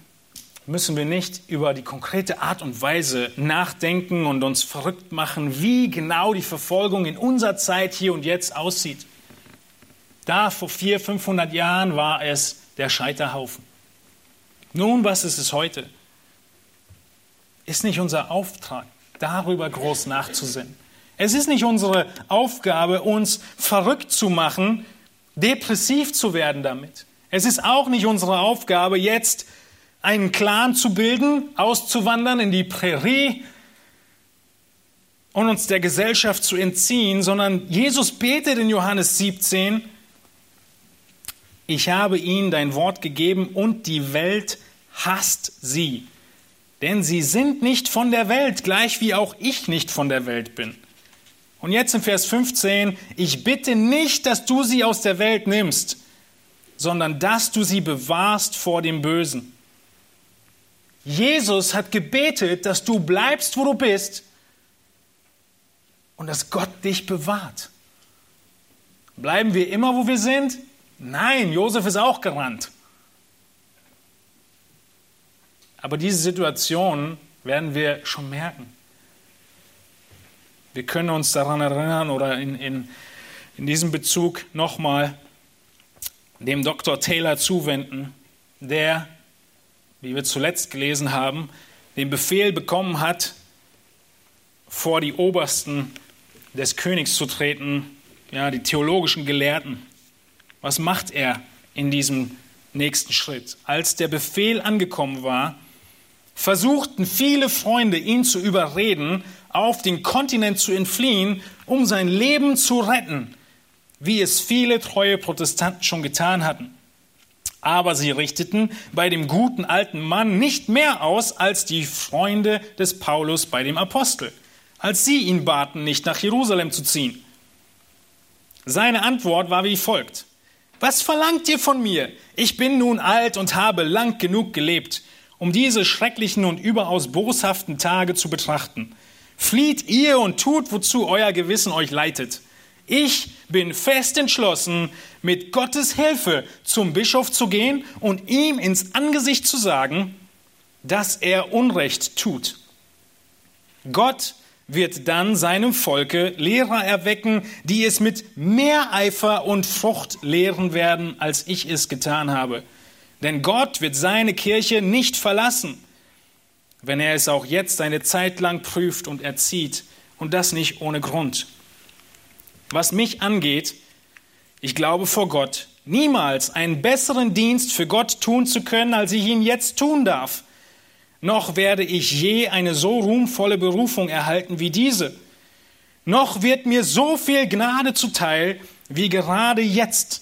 müssen wir nicht über die konkrete Art und Weise nachdenken und uns verrückt machen, wie genau die Verfolgung in unserer Zeit hier und jetzt aussieht. Da vor 400, 500 Jahren war es der Scheiterhaufen. Nun, was ist es heute? Ist nicht unser Auftrag, darüber groß nachzusinnen. Es ist nicht unsere Aufgabe, uns verrückt zu machen, depressiv zu werden damit. Es ist auch nicht unsere Aufgabe, jetzt einen Clan zu bilden, auszuwandern in die Prärie und uns der Gesellschaft zu entziehen, sondern Jesus betet in Johannes 17, ich habe ihnen dein Wort gegeben und die Welt hasst sie. Denn sie sind nicht von der Welt, gleich wie auch ich nicht von der Welt bin. Und jetzt in Vers 15, ich bitte nicht, dass du sie aus der Welt nimmst, sondern dass du sie bewahrst vor dem Bösen. Jesus hat gebetet, dass du bleibst, wo du bist und dass Gott dich bewahrt. Bleiben wir immer, wo wir sind? Nein, Josef ist auch gerannt. Aber diese Situation werden wir schon merken. Wir können uns daran erinnern oder in, in, in diesem Bezug nochmal dem Dr. Taylor zuwenden, der wie wir zuletzt gelesen haben, den Befehl bekommen hat, vor die Obersten des Königs zu treten, ja, die theologischen Gelehrten. Was macht er in diesem nächsten Schritt? Als der Befehl angekommen war, versuchten viele Freunde, ihn zu überreden, auf den Kontinent zu entfliehen, um sein Leben zu retten, wie es viele treue Protestanten schon getan hatten. Aber sie richteten bei dem guten alten Mann nicht mehr aus als die Freunde des Paulus bei dem Apostel, als sie ihn baten, nicht nach Jerusalem zu ziehen. Seine Antwort war wie folgt. Was verlangt ihr von mir? Ich bin nun alt und habe lang genug gelebt, um diese schrecklichen und überaus boshaften Tage zu betrachten. Flieht ihr und tut, wozu euer Gewissen euch leitet. Ich bin fest entschlossen, mit Gottes Hilfe zum Bischof zu gehen und ihm ins Angesicht zu sagen, dass er Unrecht tut. Gott wird dann seinem Volke Lehrer erwecken, die es mit mehr Eifer und Frucht lehren werden, als ich es getan habe. Denn Gott wird seine Kirche nicht verlassen, wenn er es auch jetzt eine Zeit lang prüft und erzieht, und das nicht ohne Grund. Was mich angeht, ich glaube vor Gott, niemals einen besseren Dienst für Gott tun zu können, als ich ihn jetzt tun darf. Noch werde ich je eine so ruhmvolle Berufung erhalten wie diese. Noch wird mir so viel Gnade zuteil wie gerade jetzt.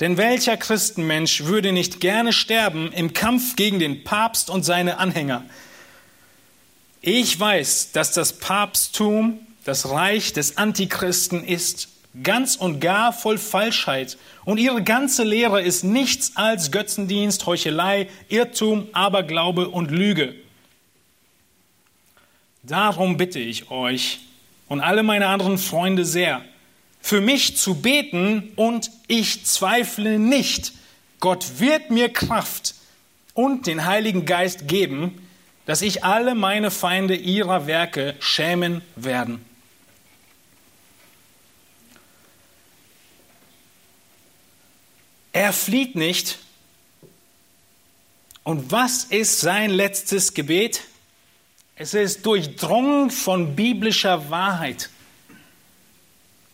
Denn welcher Christenmensch würde nicht gerne sterben im Kampf gegen den Papst und seine Anhänger? Ich weiß, dass das Papsttum das Reich des Antichristen ist, ganz und gar voll Falschheit. Und ihre ganze Lehre ist nichts als Götzendienst, Heuchelei, Irrtum, Aberglaube und Lüge. Darum bitte ich euch und alle meine anderen Freunde sehr, für mich zu beten und ich zweifle nicht, Gott wird mir Kraft und den Heiligen Geist geben, dass ich alle meine Feinde ihrer Werke schämen werden. Er flieht nicht. Und was ist sein letztes Gebet? Es ist durchdrungen von biblischer Wahrheit.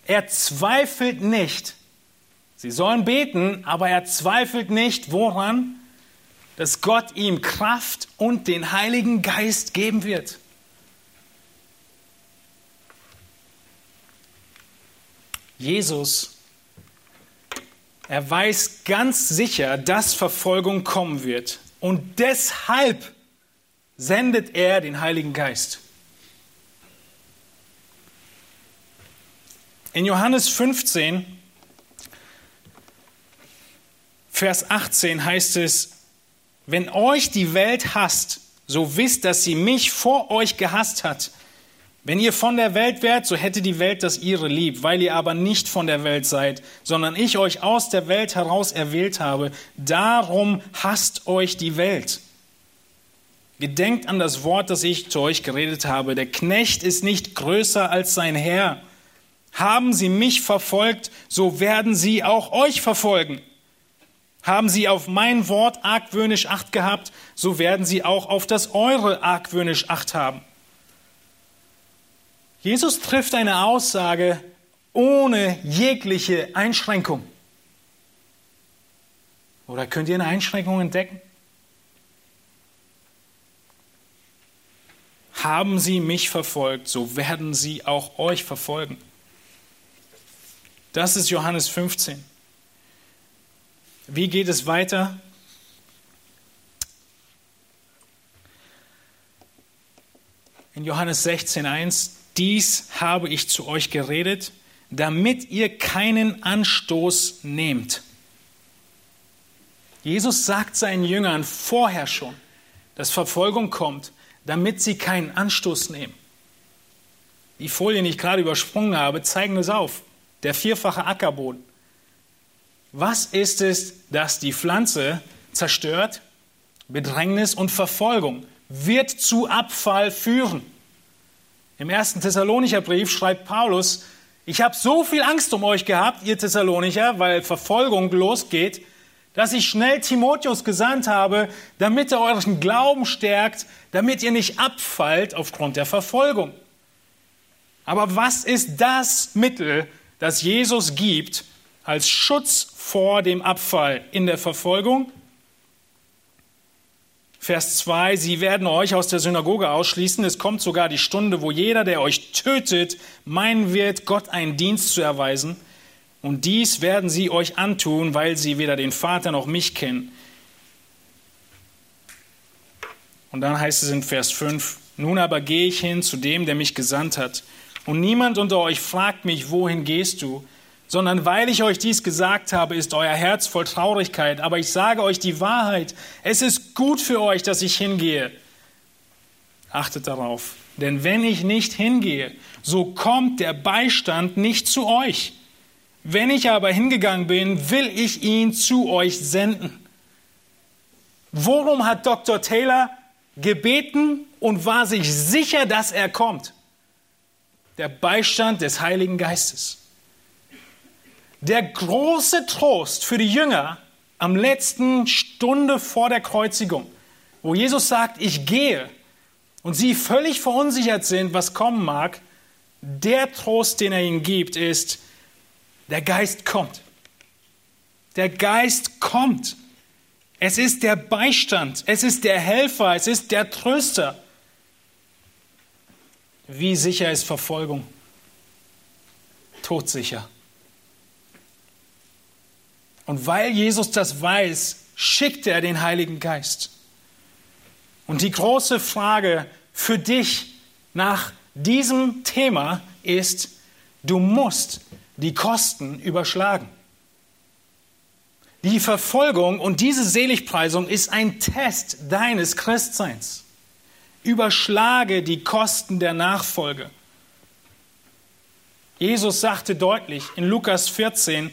Er zweifelt nicht. Sie sollen beten, aber er zweifelt nicht woran? dass Gott ihm Kraft und den Heiligen Geist geben wird. Jesus, er weiß ganz sicher, dass Verfolgung kommen wird. Und deshalb sendet er den Heiligen Geist. In Johannes 15, Vers 18 heißt es, wenn euch die Welt hasst, so wisst, dass sie mich vor euch gehasst hat. Wenn ihr von der Welt wärt, so hätte die Welt das ihre lieb, weil ihr aber nicht von der Welt seid, sondern ich euch aus der Welt heraus erwählt habe. Darum hasst euch die Welt. Gedenkt an das Wort, das ich zu euch geredet habe. Der Knecht ist nicht größer als sein Herr. Haben sie mich verfolgt, so werden sie auch euch verfolgen. Haben sie auf mein Wort argwöhnisch Acht gehabt, so werden sie auch auf das eure argwöhnisch Acht haben. Jesus trifft eine Aussage ohne jegliche Einschränkung. Oder könnt ihr eine Einschränkung entdecken? Haben sie mich verfolgt, so werden sie auch euch verfolgen. Das ist Johannes 15. Wie geht es weiter? In Johannes 16.1 dies habe ich zu euch geredet, damit ihr keinen Anstoß nehmt. Jesus sagt seinen Jüngern vorher schon, dass Verfolgung kommt, damit sie keinen Anstoß nehmen. Die Folien, die ich gerade übersprungen habe, zeigen es auf. Der vierfache Ackerboden. Was ist es, das die Pflanze zerstört? Bedrängnis und Verfolgung wird zu Abfall führen. Im ersten Thessalonicher Brief schreibt Paulus, ich habe so viel Angst um euch gehabt, ihr Thessalonicher, weil Verfolgung losgeht, dass ich schnell Timotheus gesandt habe, damit er euren Glauben stärkt, damit ihr nicht abfallt aufgrund der Verfolgung. Aber was ist das Mittel, das Jesus gibt als Schutz vor dem Abfall in der Verfolgung? Vers 2, sie werden euch aus der Synagoge ausschließen. Es kommt sogar die Stunde, wo jeder, der euch tötet, meinen wird, Gott einen Dienst zu erweisen. Und dies werden sie euch antun, weil sie weder den Vater noch mich kennen. Und dann heißt es in Vers 5, nun aber gehe ich hin zu dem, der mich gesandt hat. Und niemand unter euch fragt mich, wohin gehst du? Sondern weil ich euch dies gesagt habe, ist euer Herz voll Traurigkeit. Aber ich sage euch die Wahrheit. Es ist gut für euch, dass ich hingehe. Achtet darauf. Denn wenn ich nicht hingehe, so kommt der Beistand nicht zu euch. Wenn ich aber hingegangen bin, will ich ihn zu euch senden. Worum hat Dr. Taylor gebeten und war sich sicher, dass er kommt? Der Beistand des Heiligen Geistes. Der große Trost für die Jünger am letzten Stunde vor der Kreuzigung, wo Jesus sagt, ich gehe und sie völlig verunsichert sind, was kommen mag, der Trost, den er ihnen gibt, ist, der Geist kommt. Der Geist kommt. Es ist der Beistand, es ist der Helfer, es ist der Tröster. Wie sicher ist Verfolgung? Todsicher. Und weil Jesus das weiß, schickt er den Heiligen Geist. Und die große Frage für dich nach diesem Thema ist, du musst die Kosten überschlagen. Die Verfolgung und diese Seligpreisung ist ein Test deines Christseins. Überschlage die Kosten der Nachfolge. Jesus sagte deutlich in Lukas 14,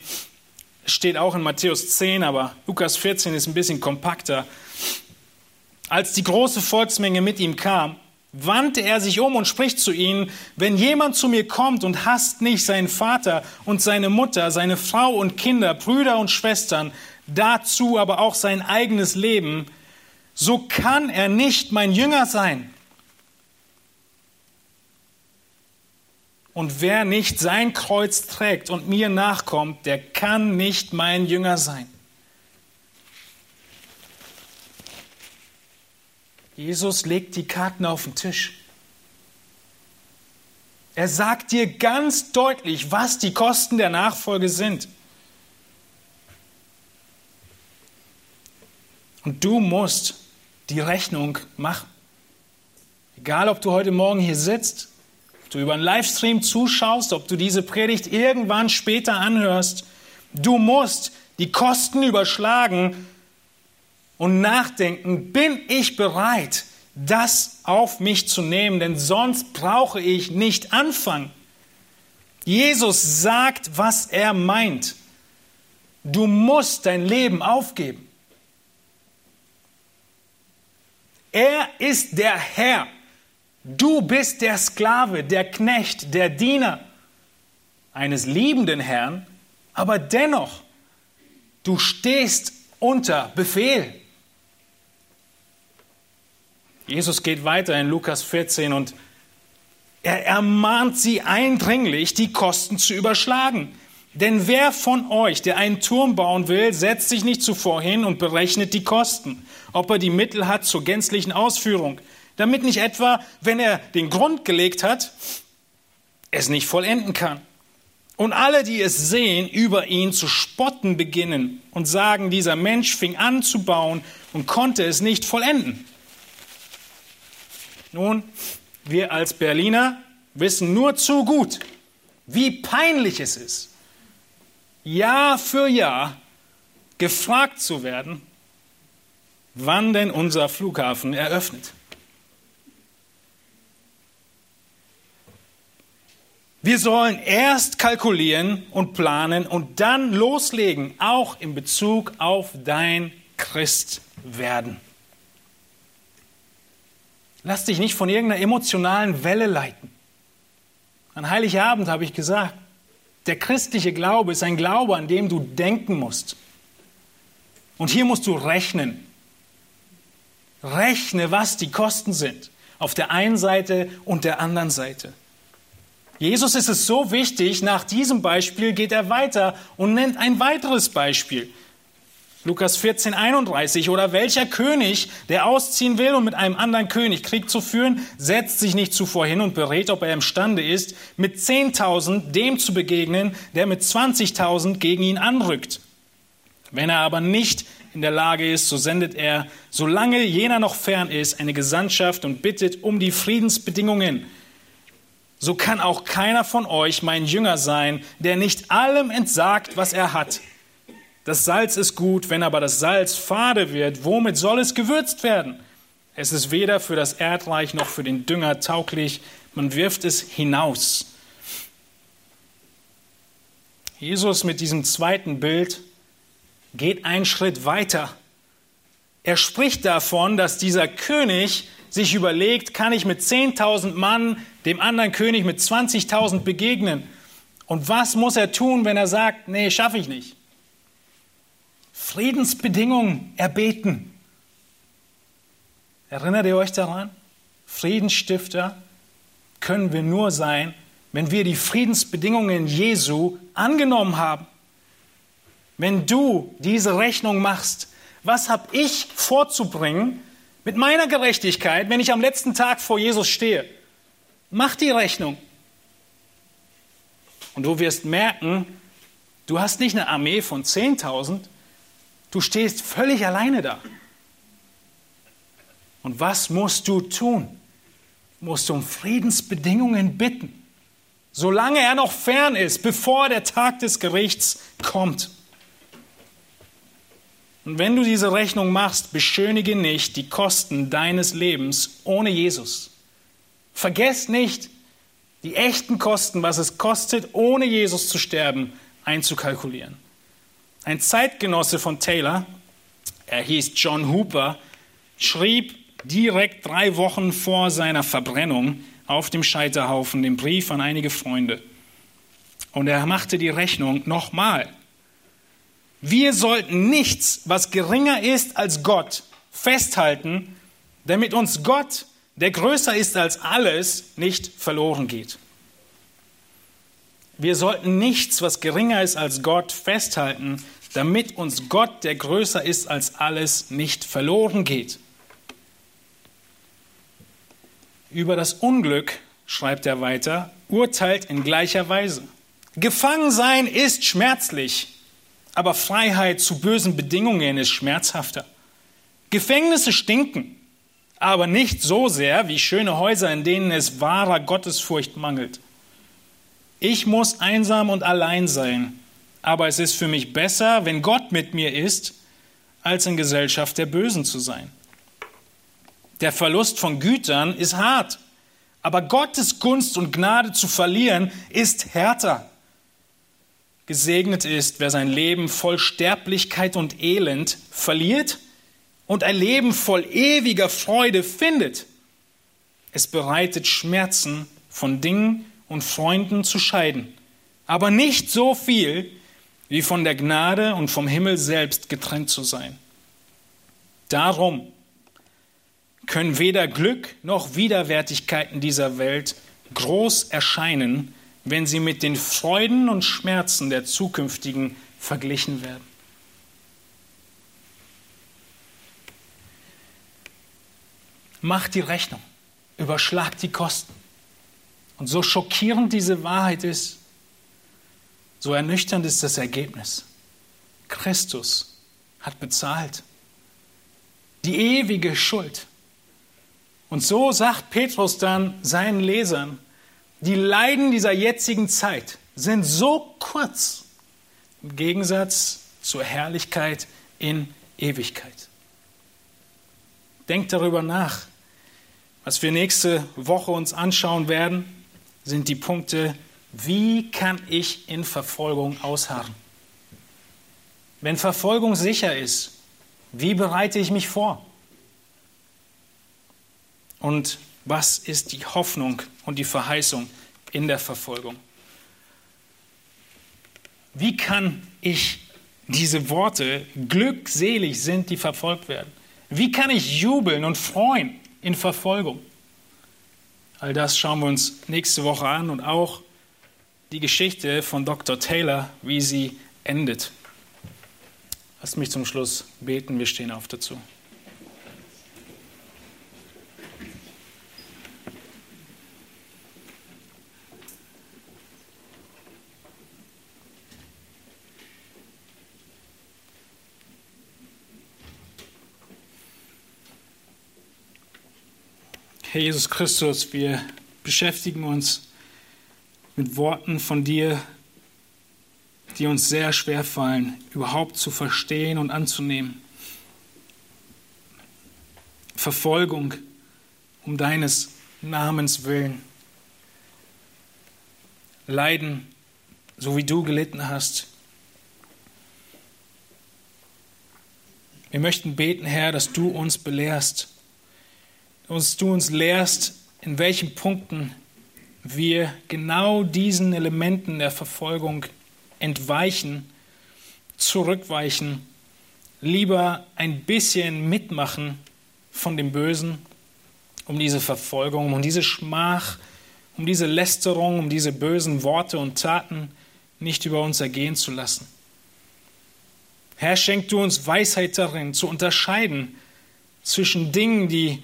steht auch in Matthäus 10, aber Lukas 14 ist ein bisschen kompakter. Als die große Volksmenge mit ihm kam, wandte er sich um und spricht zu ihnen, wenn jemand zu mir kommt und hasst nicht seinen Vater und seine Mutter, seine Frau und Kinder, Brüder und Schwestern, dazu aber auch sein eigenes Leben, so kann er nicht mein Jünger sein. Und wer nicht sein Kreuz trägt und mir nachkommt, der kann nicht mein Jünger sein. Jesus legt die Karten auf den Tisch. Er sagt dir ganz deutlich, was die Kosten der Nachfolge sind. Und du musst die Rechnung machen. Egal, ob du heute Morgen hier sitzt, du über einen Livestream zuschaust, ob du diese Predigt irgendwann später anhörst, du musst die Kosten überschlagen und nachdenken, bin ich bereit, das auf mich zu nehmen, denn sonst brauche ich nicht anfangen. Jesus sagt, was er meint. Du musst dein Leben aufgeben. Er ist der Herr. Du bist der Sklave, der Knecht, der Diener eines liebenden Herrn, aber dennoch, du stehst unter Befehl. Jesus geht weiter in Lukas 14 und er ermahnt sie eindringlich, die Kosten zu überschlagen. Denn wer von euch, der einen Turm bauen will, setzt sich nicht zuvor hin und berechnet die Kosten, ob er die Mittel hat zur gänzlichen Ausführung, damit nicht etwa, wenn er den Grund gelegt hat, es nicht vollenden kann. Und alle, die es sehen, über ihn zu spotten beginnen und sagen, dieser Mensch fing an zu bauen und konnte es nicht vollenden. Nun, wir als Berliner wissen nur zu gut, wie peinlich es ist, Jahr für Jahr gefragt zu werden, wann denn unser Flughafen eröffnet. Wir sollen erst kalkulieren und planen und dann loslegen, auch in Bezug auf dein Christwerden. Lass dich nicht von irgendeiner emotionalen Welle leiten. An Heiligabend habe ich gesagt, der christliche Glaube ist ein Glaube, an dem du denken musst. Und hier musst du rechnen. Rechne, was die Kosten sind. Auf der einen Seite und der anderen Seite. Jesus ist es so wichtig, nach diesem Beispiel geht er weiter und nennt ein weiteres Beispiel. Lukas 14, 31. Oder welcher König, der ausziehen will, um mit einem anderen König Krieg zu führen, setzt sich nicht zuvor hin und berät, ob er imstande ist, mit 10.000 dem zu begegnen, der mit 20.000 gegen ihn anrückt. Wenn er aber nicht in der Lage ist, so sendet er, solange jener noch fern ist, eine Gesandtschaft und bittet um die Friedensbedingungen. So kann auch keiner von euch mein Jünger sein, der nicht allem entsagt, was er hat das Salz ist gut, wenn aber das Salz fade wird, womit soll es gewürzt werden? Es ist weder für das Erdreich noch für den Dünger tauglich, man wirft es hinaus. Jesus mit diesem zweiten Bild geht einen Schritt weiter. Er spricht davon, dass dieser König sich überlegt, kann ich mit 10.000 Mann dem anderen König mit 20.000 begegnen? Und was muss er tun, wenn er sagt, nee, schaffe ich nicht? Friedensbedingungen erbeten. Erinnert ihr euch daran? Friedensstifter können wir nur sein, wenn wir die Friedensbedingungen Jesu angenommen haben. Wenn du diese Rechnung machst, was habe ich vorzubringen mit meiner Gerechtigkeit, wenn ich am letzten Tag vor Jesus stehe? Mach die Rechnung. Und du wirst merken, du hast nicht eine Armee von 10.000, Du stehst völlig alleine da. Und was musst du tun? Du musst um Friedensbedingungen bitten, solange er noch fern ist, bevor der Tag des Gerichts kommt. Und wenn du diese Rechnung machst, beschönige nicht die Kosten deines Lebens ohne Jesus. Vergesst nicht, die echten Kosten, was es kostet, ohne Jesus zu sterben, einzukalkulieren. Ein Zeitgenosse von Taylor, er hieß John Hooper, schrieb direkt drei Wochen vor seiner Verbrennung auf dem Scheiterhaufen den Brief an einige Freunde. Und er machte die Rechnung nochmal. Wir sollten nichts, was geringer ist als Gott, festhalten, damit uns Gott, der größer ist als alles, nicht verloren geht. Wir sollten nichts, was geringer ist als Gott, festhalten, damit uns Gott, der größer ist als alles, nicht verloren geht. Über das Unglück, schreibt er weiter, urteilt in gleicher Weise. Gefangensein ist schmerzlich, aber Freiheit zu bösen Bedingungen ist schmerzhafter. Gefängnisse stinken, aber nicht so sehr wie schöne Häuser, in denen es wahrer Gottesfurcht mangelt. Ich muss einsam und allein sein, aber es ist für mich besser, wenn Gott mit mir ist, als in Gesellschaft der Bösen zu sein. Der Verlust von Gütern ist hart, aber Gottes Gunst und Gnade zu verlieren ist härter. Gesegnet ist, wer sein Leben voll Sterblichkeit und Elend verliert und ein Leben voll ewiger Freude findet. Es bereitet Schmerzen, von Dingen und Freunden zu scheiden, aber nicht so viel, wie von der Gnade und vom Himmel selbst getrennt zu sein. Darum können weder Glück noch Widerwärtigkeiten dieser Welt groß erscheinen, wenn sie mit den Freuden und Schmerzen der zukünftigen verglichen werden. Macht die Rechnung, überschlagt die Kosten. Und so schockierend diese Wahrheit ist, so ernüchternd ist das Ergebnis. Christus hat bezahlt. Die ewige Schuld. Und so sagt Petrus dann seinen Lesern, die Leiden dieser jetzigen Zeit sind so kurz im Gegensatz zur Herrlichkeit in Ewigkeit. Denkt darüber nach. Was wir nächste Woche uns anschauen werden, sind die Punkte, wie kann ich in Verfolgung ausharren? Wenn Verfolgung sicher ist, wie bereite ich mich vor? Und was ist die Hoffnung und die Verheißung in der Verfolgung? Wie kann ich diese Worte, glückselig sind, die verfolgt werden? Wie kann ich jubeln und freuen in Verfolgung? All das schauen wir uns nächste Woche an und auch die Geschichte von Dr. Taylor, wie sie endet. Lasst mich zum Schluss beten, wir stehen auf dazu. Herr Jesus Christus, wir beschäftigen uns mit Worten von dir, die uns sehr schwer fallen, überhaupt zu verstehen und anzunehmen. Verfolgung um deines Namens willen. Leiden, so wie du gelitten hast. Wir möchten beten, Herr, dass du uns belehrst dass du uns lehrst, in welchen Punkten wir genau diesen Elementen der Verfolgung entweichen, zurückweichen, lieber ein bisschen mitmachen von dem Bösen, um diese Verfolgung, um diese Schmach, um diese Lästerung, um diese bösen Worte und Taten nicht über uns ergehen zu lassen. Herr, schenk du uns Weisheit darin, zu unterscheiden zwischen Dingen, die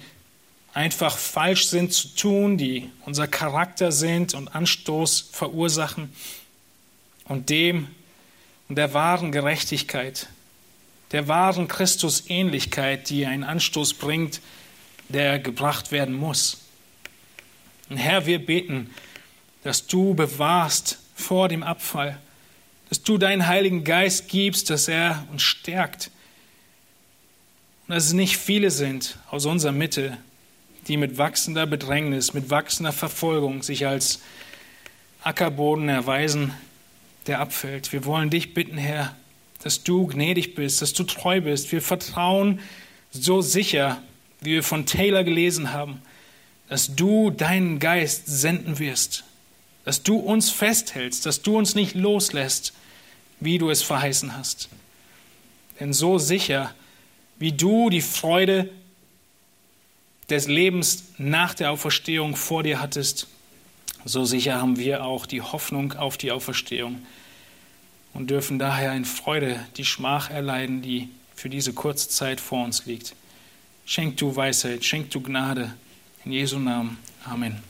einfach falsch sind zu tun, die unser Charakter sind und Anstoß verursachen und dem und der wahren Gerechtigkeit, der wahren Christusähnlichkeit, die einen Anstoß bringt, der gebracht werden muss. Und Herr, wir beten, dass du bewahrst vor dem Abfall, dass du deinen Heiligen Geist gibst, dass er uns stärkt. Und dass es nicht viele sind aus unserer Mitte, die mit wachsender Bedrängnis, mit wachsender Verfolgung sich als Ackerboden erweisen, der abfällt. Wir wollen dich bitten, Herr, dass du gnädig bist, dass du treu bist. Wir vertrauen so sicher, wie wir von Taylor gelesen haben, dass du deinen Geist senden wirst, dass du uns festhältst, dass du uns nicht loslässt, wie du es verheißen hast. Denn so sicher, wie du die Freude des Lebens nach der Auferstehung vor dir hattest, so sicher haben wir auch die Hoffnung auf die Auferstehung und dürfen daher in Freude die Schmach erleiden, die für diese kurze Zeit vor uns liegt. Schenk du Weisheit, schenk du Gnade in Jesu Namen. Amen.